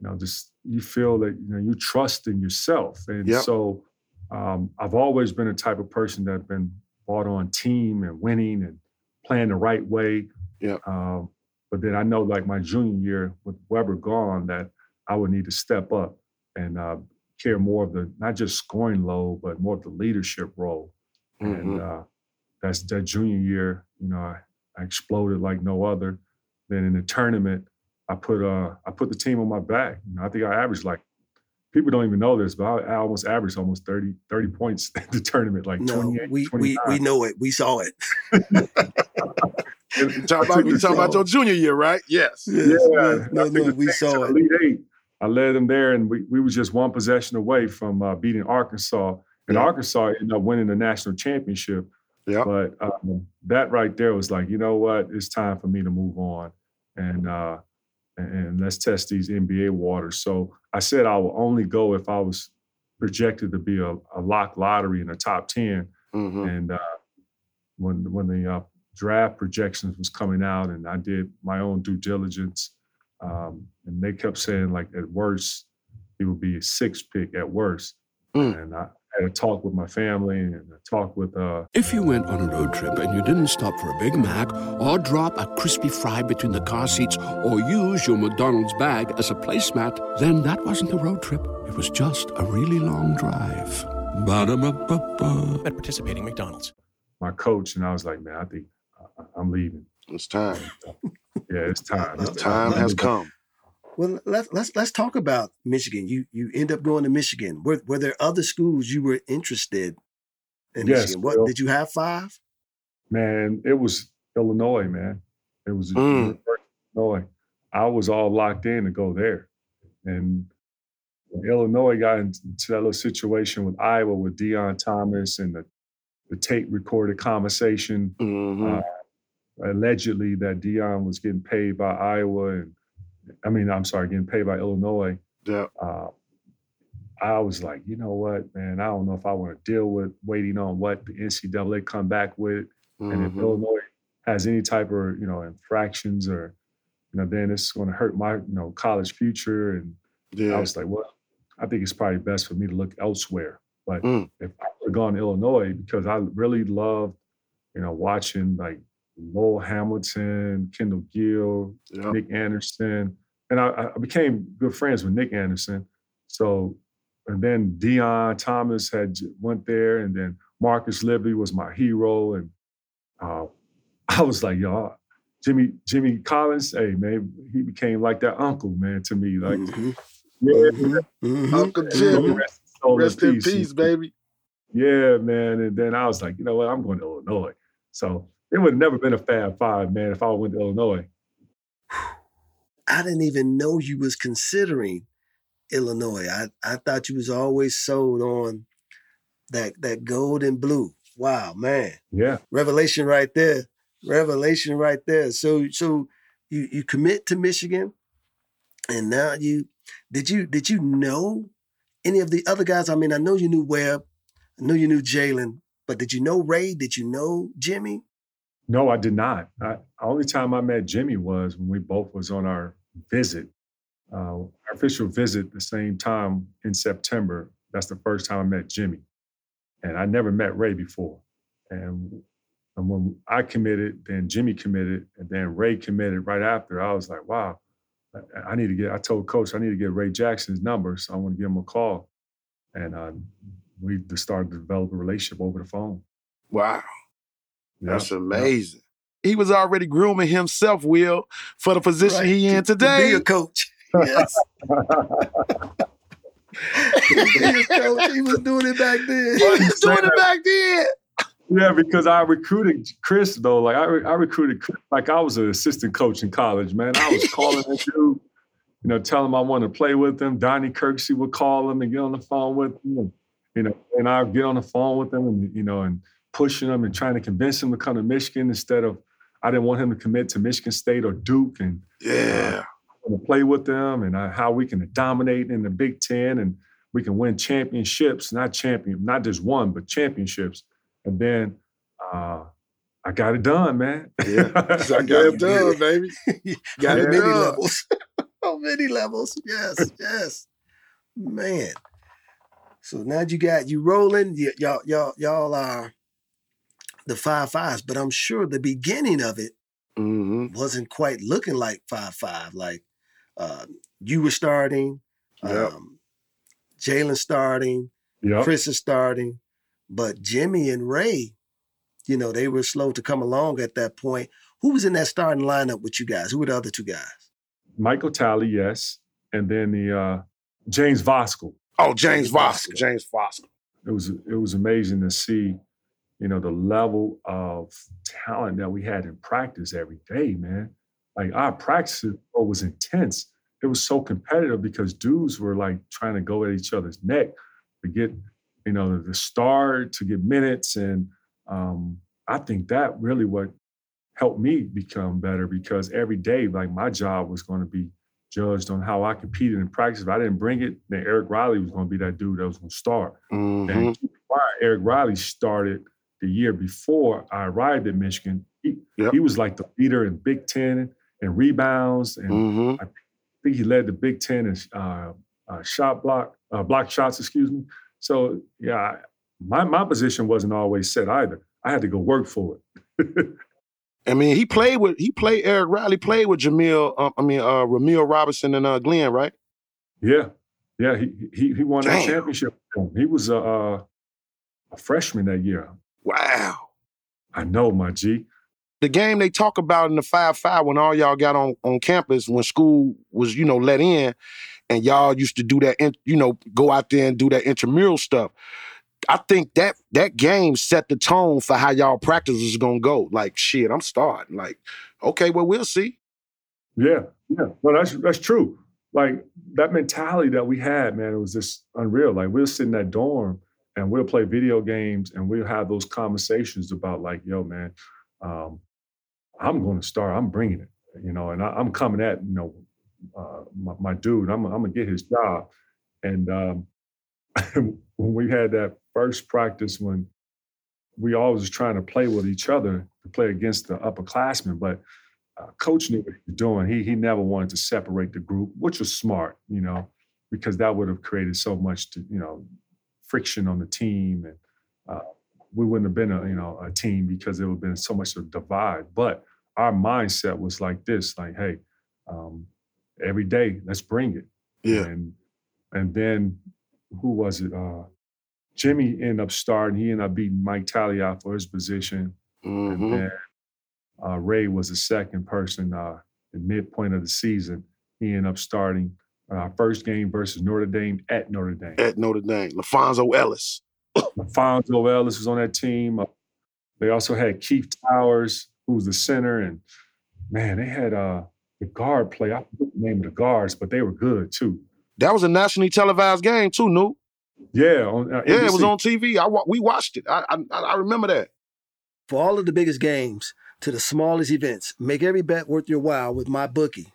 you know, just, you feel that, you know, you trust in yourself. And Yep. so um, I've always been a type of person that's been bought on team and winning and playing the right way. Yep. Um, but then I know, like my junior year with Webber gone, that I would need to step up and uh, care more of the not just scoring load, but more of the leadership role. And Mhm. uh, that's that junior year. You know, I, I exploded like no other. Then in the tournament, I put uh I put the team on my back. You know, I think I averaged like people don't even know this, but I, I almost averaged almost 30, 30 points in the tournament, like No, 28, we, we 29. we know it. We saw it. You talk about, you talk about your junior year, right? Yes. Yes, Yeah. No, I no, we saw it. Elite Eight. I led them there, and we, we was just one possession away from uh, beating Arkansas. And Yeah. Arkansas ended up winning the national championship. Yeah. But um, that right there was like, you know what? It's time for me to move on, and uh, and, let's test these NBA waters. So I said I will only go if I was projected to be a, a lock lottery in the top ten. Mhm. And uh, when when the uh, draft projections was coming out, and I did my own due diligence, um, and they kept saying like at worst he would be a six pick at worst. Mm. And I had a talk with my family and a talk with uh, If you went on a road trip and you didn't stop for a Big Mac or drop a crispy fry between the car seats or use your McDonald's bag as a placemat, then that wasn't a road trip. It was just a really long drive. Ba-da-ba-ba-ba. At participating McDonald's. my coach, and I was like, man, I think I- I'm leaving. It's time. Yeah, it's time. It's Time has come. Well, let's let's let's talk about Michigan. You you end up going to Michigan. Were were there other schools you were interested in Yes, Michigan? What Will. did you have five? Man, it was Illinois, man. It was Mm. Illinois. I was all locked in to go there. And Illinois got into that little situation with Iowa with Deon Thomas and the, the tape recorded conversation, Mhm. uh, allegedly that Deon was getting paid by Iowa and I mean, I'm sorry, getting paid by Illinois. yeah. uh, I was like, you know what, man, I don't know if I want to deal with waiting on what the NCAA come back with, and if Mhm. Illinois has any type of you know infractions or you know, then it's going to hurt my you know college future. And I was like, well, I think it's probably best for me to look elsewhere. But Mm. if I would have gone to Illinois, because I really loved, you know, watching like Lowell Hamilton, Kendall Gill, Yeah. Nick Anderson, and I, I became good friends with Nick Anderson. So, and then Deon Thomas had went there, and then Marcus Liberty was my hero, and uh, I was like, y'all, Jimmy Jimmy Collins, hey man, he became like that uncle man to me, like Mhm, yeah, mhm, mhm, Uncle. Jimmy. rest his soul Rest in peace, baby. yeah, man. And then I was like, you know what? I'm going to Illinois. So it would have never been a Fab Five, man, if I went to Illinois. I didn't even know you was considering Illinois. I, I thought you was always sold on that that gold and blue. Wow, man. Yeah. Revelation right there. Revelation right there. So so you you commit to Michigan and now you did you did you know any of the other guys? I mean, I know you knew Webb, I know you knew Jalen, but did you know Ray? Did you know Jimmy? No, I did not. I, only time I met Jimmy was when we both was on our visit, uh, our official visit the same time in September. That's the first time I met Jimmy. And I never met Ray before. And, and when I committed, then Jimmy committed, and then Ray committed right after. I was like, wow, I, I need to get, I told coach, I need to get Ray Jackson's number. So I want to give him a call. And uh, we started to develop a relationship over the phone. Wow. Yeah, That's yeah. amazing. He was already grooming himself, Will, for the position Right, he in today. to be a coach. Yes. He was coach. He was doing it back then. He was doing it back then. Yeah, because I recruited Chris though. Like I, re- I recruited Chris like I was an assistant coach in college. Man, I was calling that dude, you know, tell him I want to play with him. Donnie Kirksey would call him and get on the phone with him. And you know, and I'd get on the phone with them and you know and pushing them and trying to convince him to come to Michigan instead of I didn't want him to commit to Michigan State or Duke and Yeah. uh, to play with them and uh, how we can dominate in the Big Ten and we can win championships, not champion, not just one, but championships. And then uh, I got it done, man. Yeah. I got it done, baby. Got it many levels. On many levels. Yes, yes. Man. So now you got you rolling. Y- y'all, y'all, y'all are the five fives, but I'm sure the beginning of it hmm wasn't quite looking like five five. Like uh, you were starting, Yep. um, Jalen starting, Yep. Chris is starting, but Jimmy and Ray, you know, they were slow to come along at that point. Who was in that starting lineup with you guys? Who were the other two guys? Michael Talley, yes. And then the uh, James Voskuil. Oh, James James Foster. Foster. James Foster. It was it was amazing to see, you know, the level of talent that we had in practice every day, man. Like our practice was intense. It was so competitive because dudes were like trying to go at each other's neck to get, you know, the star to get minutes. And um, I think that really what helped me become better because every day, like my job was going to be judged on how I competed in practice. If I didn't bring it, then Eric Riley was going to be that dude that was going to start. hmm And Eric Riley started the year before I arrived at Michigan. He, Yep. he was like the leader in Big Ten and rebounds, and hmm I think he led the Big Ten in uh, uh, shot block, uh, block shots, excuse me. So yeah, I- my my position wasn't always set either. I had to go work for it. I mean, he played with he played Eric Riley played with Jamil. Um, I mean, uh, Rumeal Robinson and uh, Glenn, right? Yeah, yeah, he he, he won that championship. He was a, a a freshman that year. Wow. I know, my G. The game they talk about in the five five when all y'all got on on campus when school was you know let in, and y'all used to do that in, you know go out there and do that intramural stuff. I think that that game set the tone for how y'all practice was gonna go. Like shit, I'm starting. Like okay, well we'll see. Yeah, yeah. Well, that's that's true. Like that mentality that we had, man, it was just unreal. Like we'll sitting in that dorm and we'll play video games and we'll have those conversations about like, yo, man, um, I'm going to start. I'm bringing it, you know, and I, I'm coming at you know uh, my, my dude. I'm I'm gonna get his job. And um, when we had that first practice, when we always was trying to play with each other to play against the upperclassmen, but uh, coach knew what he was doing. He he never wanted to separate the group, which was smart, you know, because that would have created so much, to, you know, friction on the team, and uh, we wouldn't have been a you know a team because there would have been so much of a divide. But our mindset was like this: like, hey, um, every day, let's bring it. Yeah. And and then who was it? Uh, Jimmy ended up starting. He ended up beating Mike out for his position. hmm And then uh, Ray was the second person uh, at midpoint of the season. He ended up starting uh, first game versus Notre Dame at Notre Dame. At Notre Dame, LaPhonso Ellis. Fonzo Ellis was on that team. Uh, they also had Keith Towers, who was the center, and man, they had uh, the guard play. I forget the name of the guards, but they were good too. That was a nationally televised game too, New. Yeah, on, uh, Yeah, it was on TV. I wa- we watched it. I I, I remember that. For all of the biggest games to the smallest events, make every bet worth your while with MyBookie.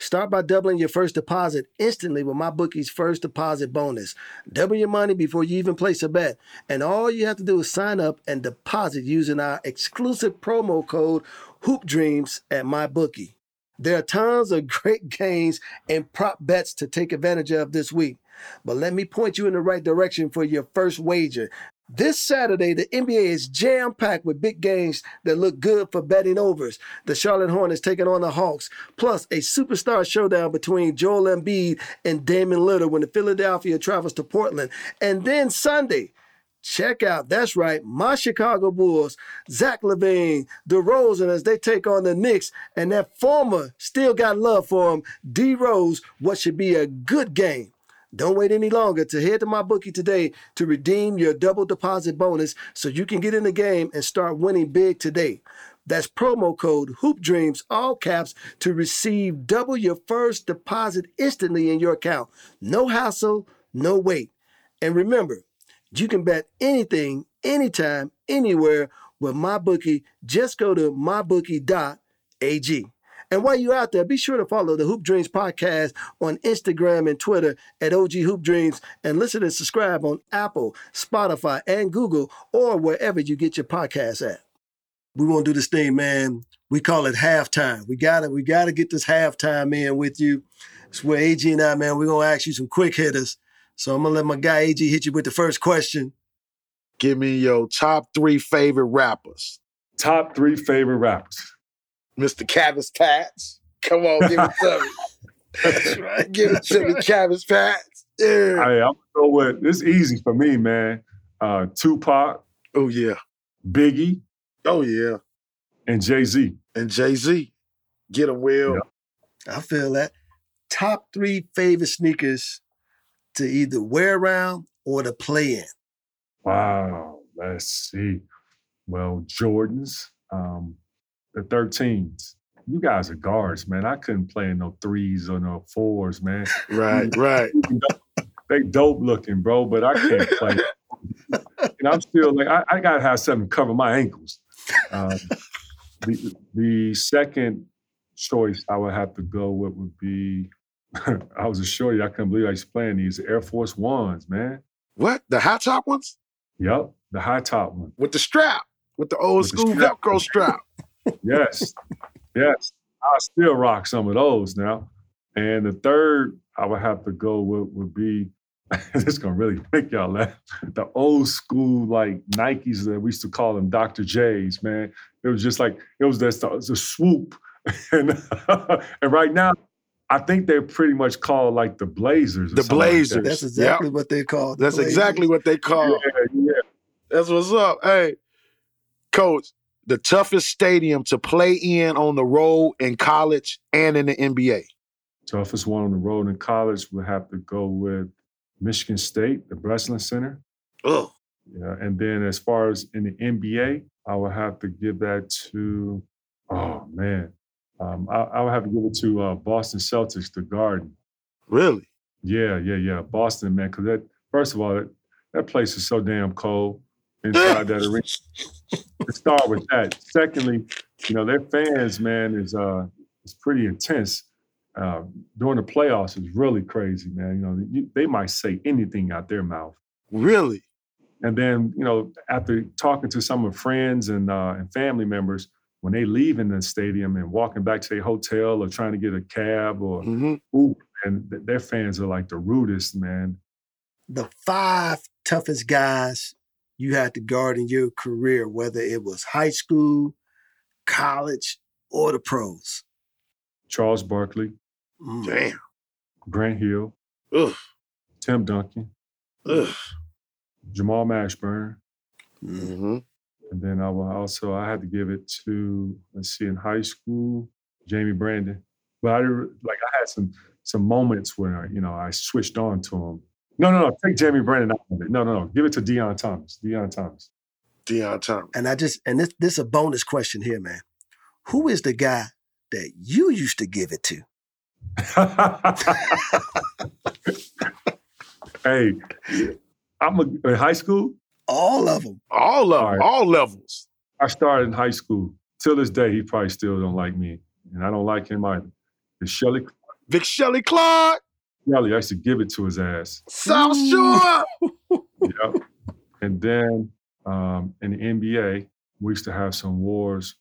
Start by doubling your first deposit instantly with MyBookie's first deposit bonus. Double your money before you even place a bet. And all you have to do is sign up and deposit using our exclusive promo code HoopDreams at MyBookie. There are tons of great games and prop bets to take advantage of this week. But let me point you in the right direction for your first wager. This Saturday, the NBA is jam packed with big games that look good for betting overs. The Charlotte Hornets taking on the Hawks, plus a superstar showdown between Joel Embiid and Damian Lillard when the Philadelphia travels to Portland. And then Sunday, check out, that's right, my Chicago Bulls, Zach LaVine, DeRozan as they take on the Knicks, and that former still got love for him, D Rose, what should be a good game. Don't wait any longer to head to MyBookie today to redeem your double deposit bonus so you can get in the game and start winning big today. That's promo code HoopDreams, all caps, to receive double your first deposit instantly in your account. No hassle, no wait. And remember, You can bet anything, anytime, anywhere with MyBookie. Just go to mybookie.ag. And while you're out there, be sure to follow the Hoop Dreams podcast on Instagram and Twitter at OG Hoop Dreams and listen and subscribe on Apple, Spotify, and Google or wherever you get your podcasts at. We want to do this thing, man. We call it halftime. We gotta, we gotta get this halftime in with you. It's where AG and I, man, we're gonna ask you some quick hitters. So I'm gonna let my guy AG hit you with the first question. Give me your top three favorite rappers. Top three favorite rappers. Mr. Cabbage Patch. Come on, give it to me. That's right. Give it to me, Cabbage Patch. Yeah. Hey, I'm gonna go with this. Easy for me, man. Uh, Tupac, Oh yeah. Biggie, Oh yeah. and Jay Z. And Jay Z. Get him, Will. Yeah. I feel that. Top three favorite sneakers to either wear around or to play in. Wow. Let's see. Well, Jordans, um, the 13s. You guys are guards, man. I couldn't play in no threes or no fours, man. Right, right. they dope looking, bro, but I can't play. and I'm still like, I, I gotta have something to cover my ankles. Um, the, the second choice I would have to go with would be I was a shorty. I couldn't believe I was playing these Air Force Ones, man. What? The high top ones? Yep, the high top one. With the strap. With the old With the school strap. Velcro strap. Yes, yes. I still rock some of those now. And the third I would have to go with would be this is gonna really make y'all laugh. The old school like Nikes that we used to call them Dr. J's, man. It was just like it was this the swoop. and, and right now, I think they're pretty much called like the Blazers. The something like that. Blazers. That's exactly what they call. the That's Blazers. exactly what they call. Yeah, yeah. That's what's up. Hey, coach, the toughest stadium to play in on the road in college and in the NBA. Toughest one on the road in college would have to go with Michigan State, the Breslin Center. Oh, Yeah, and then as far as in the NBA, I would have to give that to, oh man, um, I, I would have to give it to uh, Boston Celtics, the Garden. really? Yeah, yeah, yeah, Boston, man, because that first of all, that, that place is so damn cold inside that arena. To start with that. Secondly, you know their fans, man, is uh, is pretty intense. Uh, during the playoffs, is really crazy, man. You know, you, they might say anything out their mouth. Really? And then, you know, after talking to some of friends and uh, and family members, when they leave in the stadium and walking back to their hotel or trying to get a cab or hmm Uber, and th- their fans are like the rudest, man. The five toughest guys you had to guard in your career, whether it was high school, college, or the pros. Charles Barkley, Mm. Damn. Grant Hill, Ugh. Tim Duncan, Ugh. Jamal Mashburn, Mm. hmm and then I will also I had to give it to let's see in high school Jamie Brandon, but I like I had some some moments where you know I switched on to him. No, no, no, take Jamie Brandon out of it. No, no, no, give it to Deon Thomas. Deon Thomas. Deon Thomas. And I just and this this a bonus question here, man. Who is the guy that you used to give it to? hey, I'm a, in high school. All of them. All of All them, all levels. I started in high school. Till this day, he probably still don't like me, and I don't like him either. It's Shelly Vic Shelley Clark, Shelly. I used to give it to his ass. South Shore. Yep. And then um, in the NBA, we used to have some wars.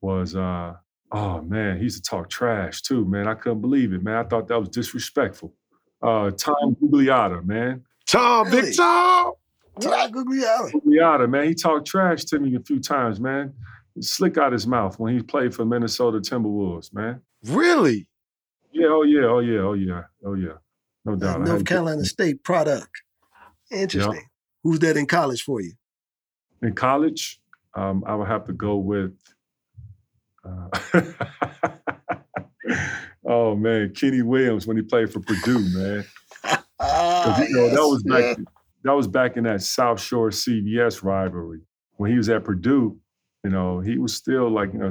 Was uh, oh man, he used to talk trash too, man. I couldn't believe it, man. I thought that was disrespectful. Uh, Tom Gugliotta, man. Tom, Really? Big Tom. Ty Guglielmi. Gugliotta, man. He talked trash to me a few times, man. Slick out his mouth when he played for Minnesota Timberwolves, man. Really? Yeah, oh yeah, oh yeah, oh yeah, oh yeah. No doubt. North to- Carolina State product. Interesting. Who's that in college for you? in college, um, I would have to go with. Uh, oh man, Kenny Williams when he played for Purdue, man. Ah, you know, that was yes, back. That was back in that South Shore CVS rivalry when he was at Purdue. You know, he was still like you know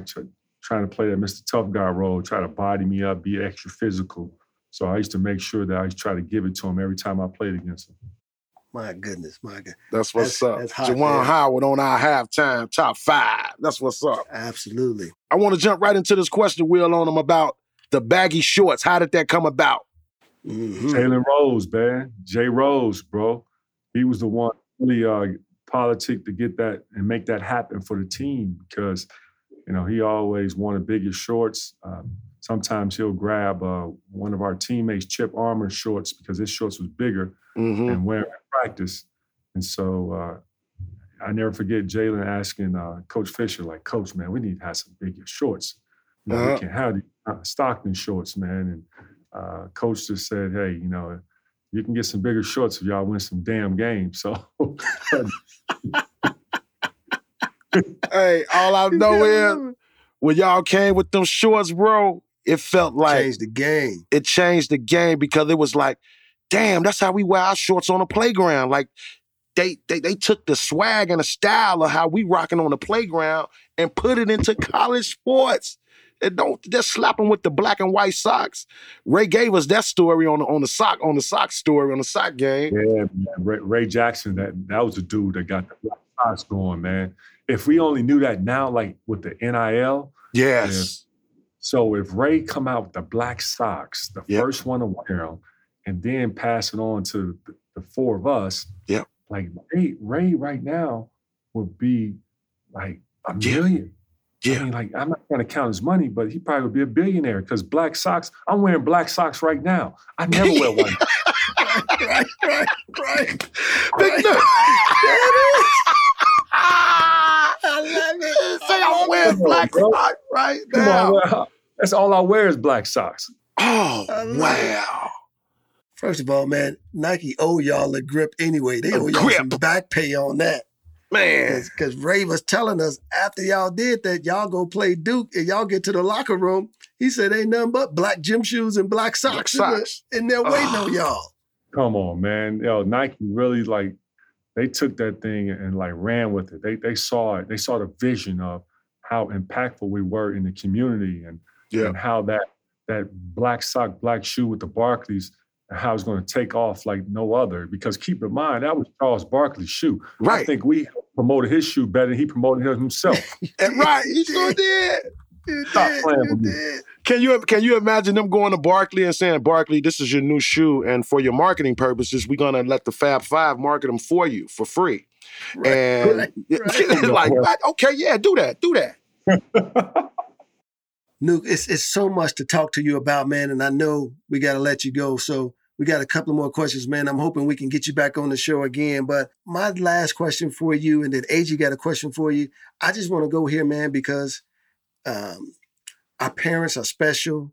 trying to play that Mr. Tough Guy role, try to body me up, be extra physical. So I used to make sure that I try to give it to him every time I played against him. My goodness, my God. That's what's That's- up. that's hot, Juwan man. Howard on our halftime top five. That's what's up. Absolutely. I want to jump right into this question wheel on him about the baggy shorts. How did that come about? Mhm. Jalen Rose, man. Jay Rose, bro. He was the one really uh politic to get that and make that happen for the team because you know he always wanted bigger shorts. Um, sometimes he'll grab uh, one of our teammates, Chip Armour shorts because his shorts was bigger Mm-hmm. and wear in practice. And so uh, I never forget Jalen asking uh, Coach Fisher, like, Coach, man, we need to have some bigger shorts. You know, Uh-huh. We can have the uh, Stockton shorts, man. And uh, Coach just said, hey, you know, you can get some bigger shorts if y'all win some damn games. So Hey, all I know is when y'all came with them shorts, bro, it felt like Changed the game. it changed the game because it was like, damn, that's how we wear our shorts on the playground. Like they they they took the swag and the style of how we rocking on the playground and put it into college sports. And don't just slap them with the black and white socks. Ray gave us that story on the on the sock on the sock story on the sock game. Yeah, man. Ray, Ray Jackson, that that was the dude that got the black socks going, man. If we only knew that now, like with the NIL, Yes. so if Ray come out with the black socks, the Yep. first one to wear them, and then pass it on to the, the four of us, Yep. like Ray, Ray right now would be like a Yeah. million. I Yeah. mean, like I'm not going to count his money, but he probably would be a billionaire because black socks. I'm wearing black socks right now. I never wear white. right, right, right. Big Nut. I love it. Say I'm wearing black bro. socks right Come now. on, that's all I wear is black socks. Oh wow. First of all, man, Nike owe y'all a grip anyway. They A owe y'all some back pay on that. Man. Because Ray was telling us after y'all did that, y'all go play Duke and y'all get to the locker room. He said ain't nothing but black gym shoes and black socks, in the- socks. in there waiting on y'all. Come on, man. Yo, Nike really like they took that thing and like ran with it. They they saw it. They saw the vision of how impactful we were in the community and, Yeah. and how that that black sock, black shoe with the Barkleys, and how it's going to take off like no other. Because keep in mind, that was Charles Barkley's shoe. Right. I think we promoted his shoe better than he promoted himself. And right. He sure did. You Stop did, playing with me. Can you can you imagine them going to Barkley and saying, Barkley, this is your new shoe, and for your marketing purposes, we're gonna let the Fab Five market them for you for free. Right, and right, right. like, what? okay, yeah, do that, do that. Nuke, it's it's so much to talk to you about, man, and I know we got to let you go. So we got a couple more questions, man. I'm hoping we can get you back on the show again. But my last question for you, and then AG got a question for you. I just want to go here, man, because um, our parents are special,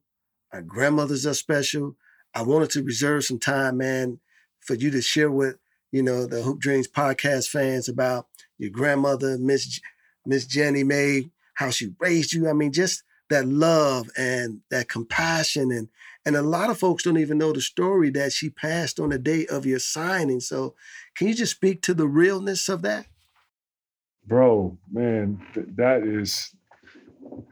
our grandmothers are special. I wanted to reserve some time, man, for you to share with you know the Hoop Dreams podcast fans about your grandmother, Miss Miss Jenny May, how she raised you. I mean, just that love and that compassion and and a lot of folks don't even know the story that she passed on the day of your signing. So, can you just speak to the realness of that? Bro, man, th- that is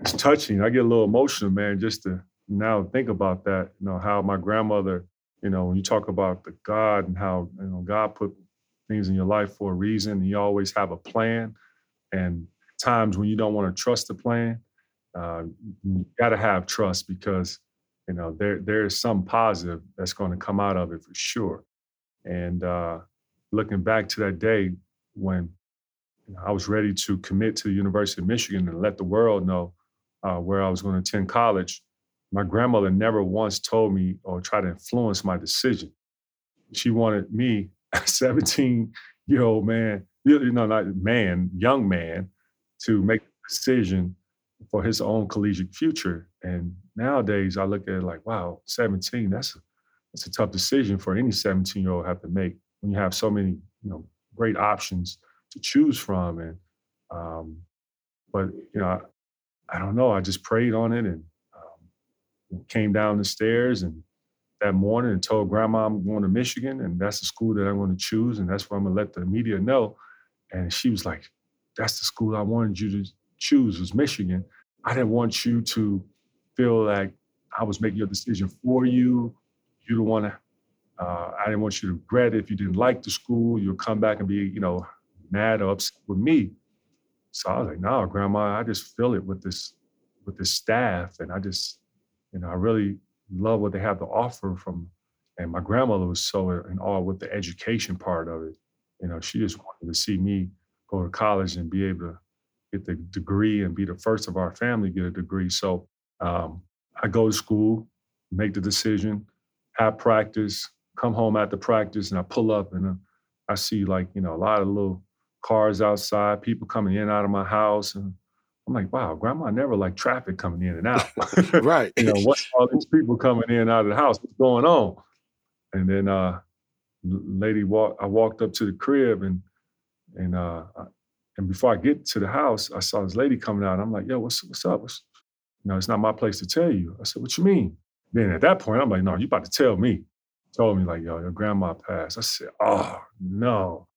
it's touching. I get a little emotional, man, just to now think about that. You know, how my grandmother, you know, when you talk about the God and how, you know, God put things in your life for a reason. You always have a plan. And times when you don't want to trust the plan, uh, you got to have trust because, you know, there there is some positive that's going to come out of it for sure. And uh, looking back to that day when you know, I was ready to commit to the University of Michigan and let the world know uh, where I was going to attend college. My grandmother never once told me or tried to influence my decision. She wanted me, a 17 year old man, you know, not man, young man, to make a decision for his own collegiate future. And nowadays, I look at it like, wow, 17, that's a, that's a tough decision for any 17 year old have to make when you have so many, you know, great options to choose from. And um, but you know, I, I don't know. I just prayed on it and came down the stairs and that morning and told grandma I'm going to Michigan and that's the school that I'm going to choose and that's where I'm going to let the media know. And she was like, "That's the school I wanted you to choose was Michigan. I didn't want you to feel like I was making your decision for you. You don't want to Uh, I didn't want you to regret it. If you didn't like the school, you'll come back and be, you know, mad or upset with me. So I was like, no, grandma, I just feel it with this, with this staff. And I just, you know, I really love what they have to offer from, and my grandmother was so in awe with the education part of it. You know, she just wanted to see me go to college and be able to get the degree and be the first of our family to get a degree. So um, I go to school, make the decision, have practice, come home after practice, and I pull up and uh, I see like, you know, a lot of little cars outside, people coming in out of my house. And I'm like, wow, grandma never liked traffic coming in and out. right. you know, what's all these people coming in and out of the house? What's going on? And then uh lady walk I walked up to the crib and and uh and before I get to the house, I saw this lady coming out. I'm like, yo, what's what's up? What's, you know, it's not my place to tell you. I said, what you mean? Then at that point, I'm like, no, you about to tell me. Told me like, yo, your grandma passed. I said, oh no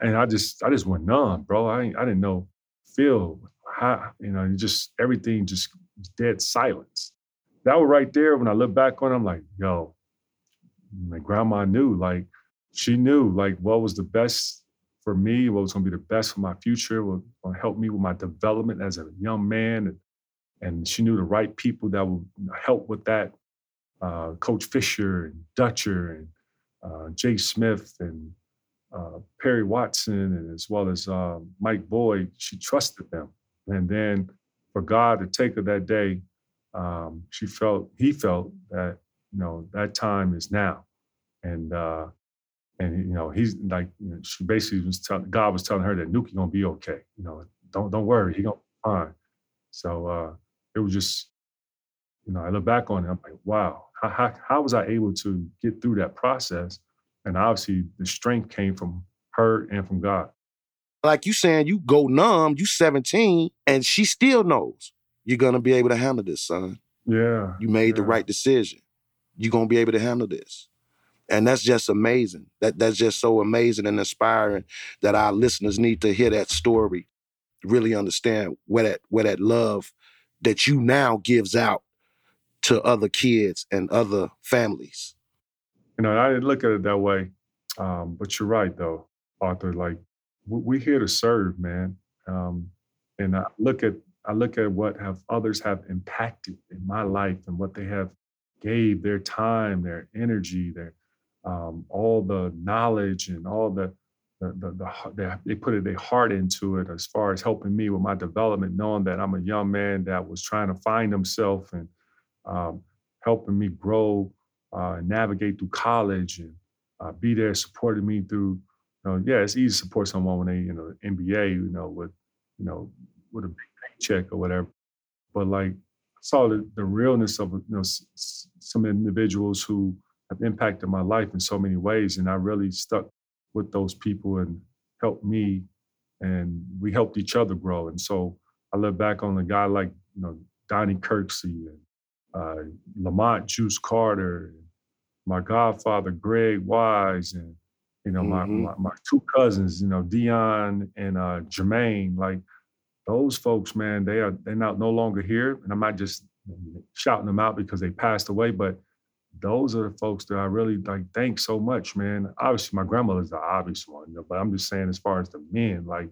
and I just I just went numb, bro. I I didn't know feel how you know you just everything just dead silence. That was right there when I look back on. It, I'm like, yo, my grandma knew like she knew like what was the best for me, what was to be the best for my future, what to help me with my development as a young man, and, and she knew the right people that would help with that. Uh, Coach Fisher and Dutcher and uh, Jay Smith and uh, Perry Watson and as well as uh, Mike Boyd, she trusted them. And then for God to take her that day, um, she felt he felt that you know that time is now, and uh, and you know he's like you know, she basically was telling God was telling her that Nuki gonna be okay. You know, don't don't worry, he gonna be fine. So uh, it was just you know I look back on it, I'm like, wow, how, how how was I able to get through that process? And obviously, the strength came from her and from God. Like you saying, you go numb, you 17, and she still knows you're gonna be able to handle this, son. Yeah. You made yeah. the right decision. You're gonna be able to handle this. And that's just amazing. That that's just so amazing and inspiring that our listeners need to hear that story, really understand where that where that love that you now gives out to other kids and other families. You know, I didn't look at it that way. Um, but you're right, though, Arthur. Like, we're here to serve, man. Um, and I look at I look at what have others have impacted in my life and what they have gave their time, their energy, their um, all the knowledge and all the the, the, the, the they put their heart into it as far as helping me with my development, knowing that I'm a young man that was trying to find himself and um, helping me grow uh, navigate through college and uh, be there supporting me through. You know, yeah, it's easy to support someone when they, you know, NBA, you know, with, you know, with a paycheck or whatever. But like, I saw the, the realness of, you know, some individuals who have impacted my life in so many ways, and I really stuck with those people and helped me, and we helped each other grow. And so I look back on a guy like, you know, Donnie Kirksey and uh, Lamont Juice Carter, my godfather Greg Wise, and you know mm-hmm. my, my, my two cousins, you know Dion and uh, Jermaine. Like those folks, man, they are they're not no longer here, and I'm not just shouting them out because they passed away, but those are the folks that I really like. Thanks so much, man. Obviously, my grandmother's the obvious one, you know, but I'm just saying as far as the men, like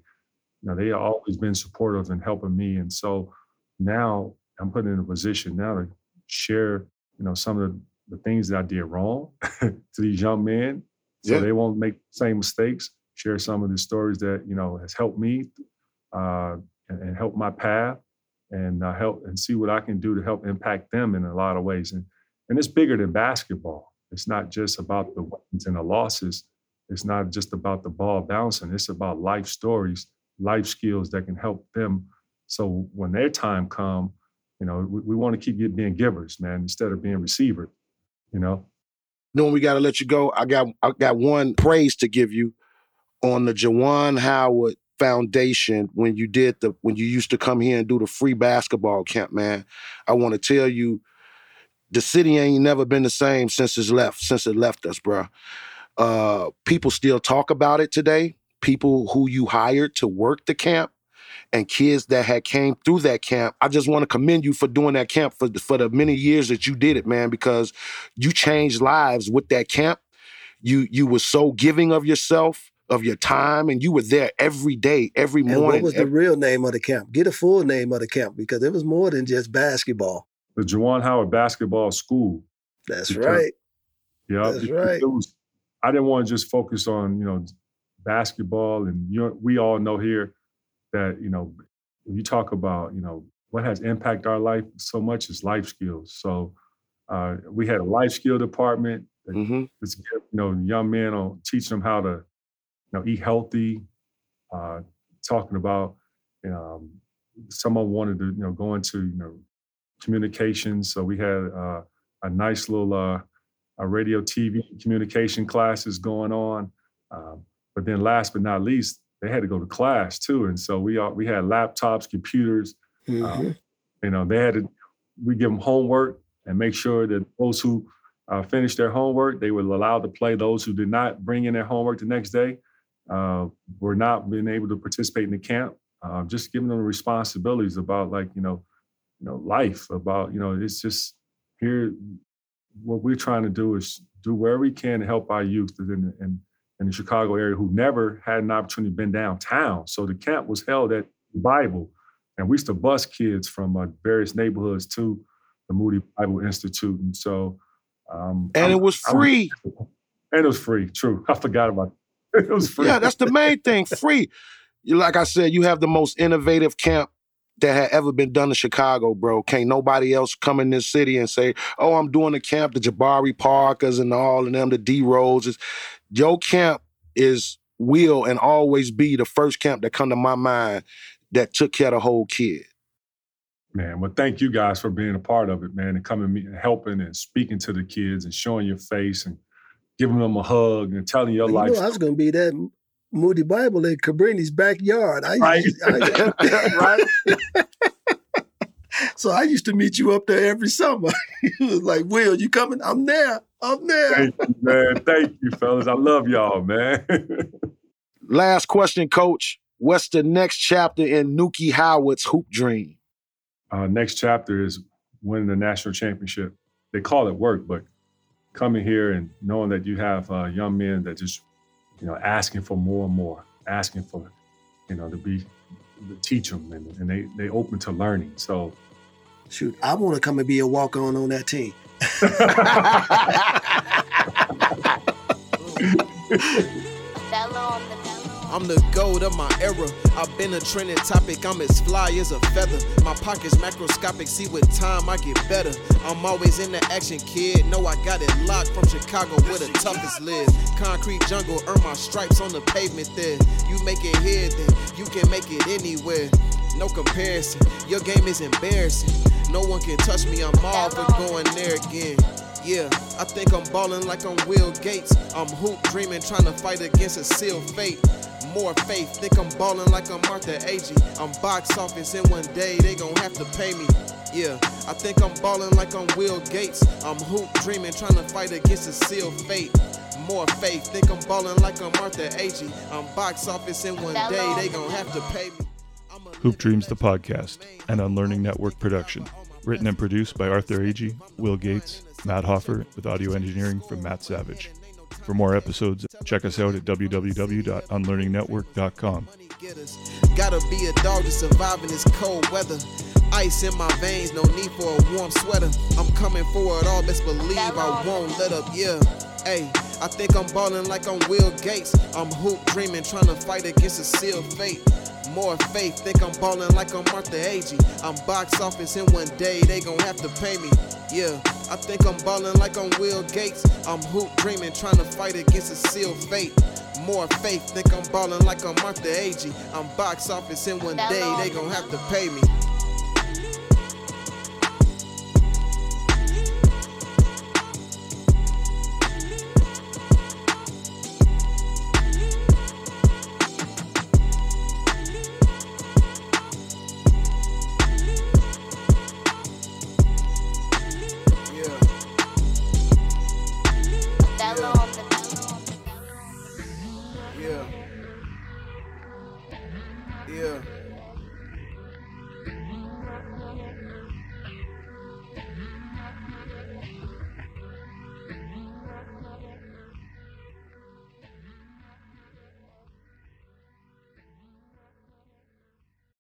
you know, they have always been supportive and helping me, and so now I'm put in a position now to share, you know, some of the, the things that I did wrong to these young men, so yeah. they won't make the same mistakes. Share some of the stories that you know has helped me uh, and, and help my path, and uh, help and see what I can do to help impact them in a lot of ways. And and it's bigger than basketball. It's not just about the wins and the losses. It's not just about the ball bouncing. It's about life stories, life skills that can help them. So when their time come, you know, we, we want to keep being givers, man, instead of being receivers. You know. Knowing we got to let you go, I got I got one praise to give you on the Juwan Howard Foundation when you did the when you used to come here and do the free basketball camp, man. I want to tell you, the city ain't never been the same since it's left since it left us, bro. Uh, people still talk about it today. People who you hired to work the camp and kids that had came through that camp. I just want to commend you for doing that camp for for the many years that you did it, man, because you changed lives with that camp. You you were so giving of yourself, of your time, and you were there every day, every And morning. what was the real name of the camp? Get a full name of the camp because it was more than just basketball. The Juwan Howard Basketball School. That's Because- right. Yeah, That's right. It was, I didn't want to just focus on you know basketball, and you know, we all know here that you know when you talk about you know what has impacted our life so much is life skills. So uh, we had a life skill department that Mhm. just give, you know young men on teach them how to you know eat healthy. Uh, talking about um, someone wanted to you know go into you know communications, so we had uh, a nice little uh, a radio, TV, communication classes going on. Um, but then, last but not least, they had to go to class too, and so we all we had laptops, computers. Mhm. Um, you know, they had to. We give them homework and make sure that those who uh, finished their homework, they were allowed to play. Those who did not bring in their homework the next day uh, were not being able to participate in the camp. Uh, just giving them responsibilities about like you know, you know, life. About you know, it's just here. What we're trying to do is do wherever we can to help our youth and in, in the Chicago area who never had an opportunity to been downtown. So the camp was held at Bible, and we used to bus kids from uh, various neighborhoods to the Moody Bible Institute, and so. Um, and I'm- it was I'm- free. and it was free. True, I forgot about it. It was free. Yeah, that's the main thing. Free. Like I said, you have the most innovative camp that had ever been done in Chicago, bro. Can't nobody else come in this city and say, "Oh, I'm doing a camp." The Jabari Parkers and all of them, the D Roses. Your camp is will and always be the first camp that come to my mind that took care of the whole kid. Man, well, thank you guys for being a part of it, man, and coming me and helping and speaking to the kids and showing your face and giving them a hug and telling your You life. know, I was going to be that Moody Bible in Cabrini's backyard. I, Right. I- so I used to meet you up there every summer. He was like, Will, you coming? I'm there. I'm there. Thank you, man. Thank you, fellas. I love y'all, man. Last question, Coach. What's the next chapter in Nuki Howard's hoop dream? uh, next chapter is winning the national championship. They call it work, but coming here and knowing that you have uh, young men that just, you know, asking for more and more, asking for, you know, to be, to teach them, and, and they they open to learning. So Shoot, I want to come and be a walk on on that team. I'm the gold of my era. I've been a trending topic. I'm as fly as a feather. My pockets macroscopic. See, with time I get better. I'm always in the action, kid. Know I got it locked from Chicago, where the toughest live. Concrete jungle, earn my stripes on the pavement there. You make it here, then you can make it anywhere. No comparison. Your game is embarrassing. No one can touch me. I'm all for going there again. Yeah, I think I'm ballin' like I'm Will Gates. I'm hoop dreaming, trying to fight against a sealed fate. More faith, think I'm ballin' like I'm Arthur Agee. I'm box office, and one day they gon' have to pay me. Yeah, I think I'm ballin' like I'm Will Gates. I'm hoop dreaming, trying to fight against a sealed fate. More faith, think I'm ballin' like I'm Arthur Agee. I'm box office, and one day they gon' have to pay me. Hoop Dreams, the podcast, an Unlearning Network production. Written and produced by Arthur Agee, Will Gates, Matt Hoffer, with audio engineering from Matt Savage. For more episodes, check us out at www.unlearningnetwork.com. Gotta be a dog to survive in this cold weather. Ice in my veins, no need for a warm sweater. I'm coming for it all, best believe I won't let up, yeah. Hey, I think I'm ballin' like I'm Will Gates. I'm hoop dreaming, trying to fight against a sealed fate. More faith, think I'm ballin' like I'm Arthur Agee. I'm box office, in one day they gon' have to pay me. Yeah, I think I'm ballin' like I'm Will Gates. I'm hoop dreaming, trying to fight against a sealed fate. More faith, think I'm ballin' like I'm Arthur Agee. I'm box office, in one day they gon' have to pay me.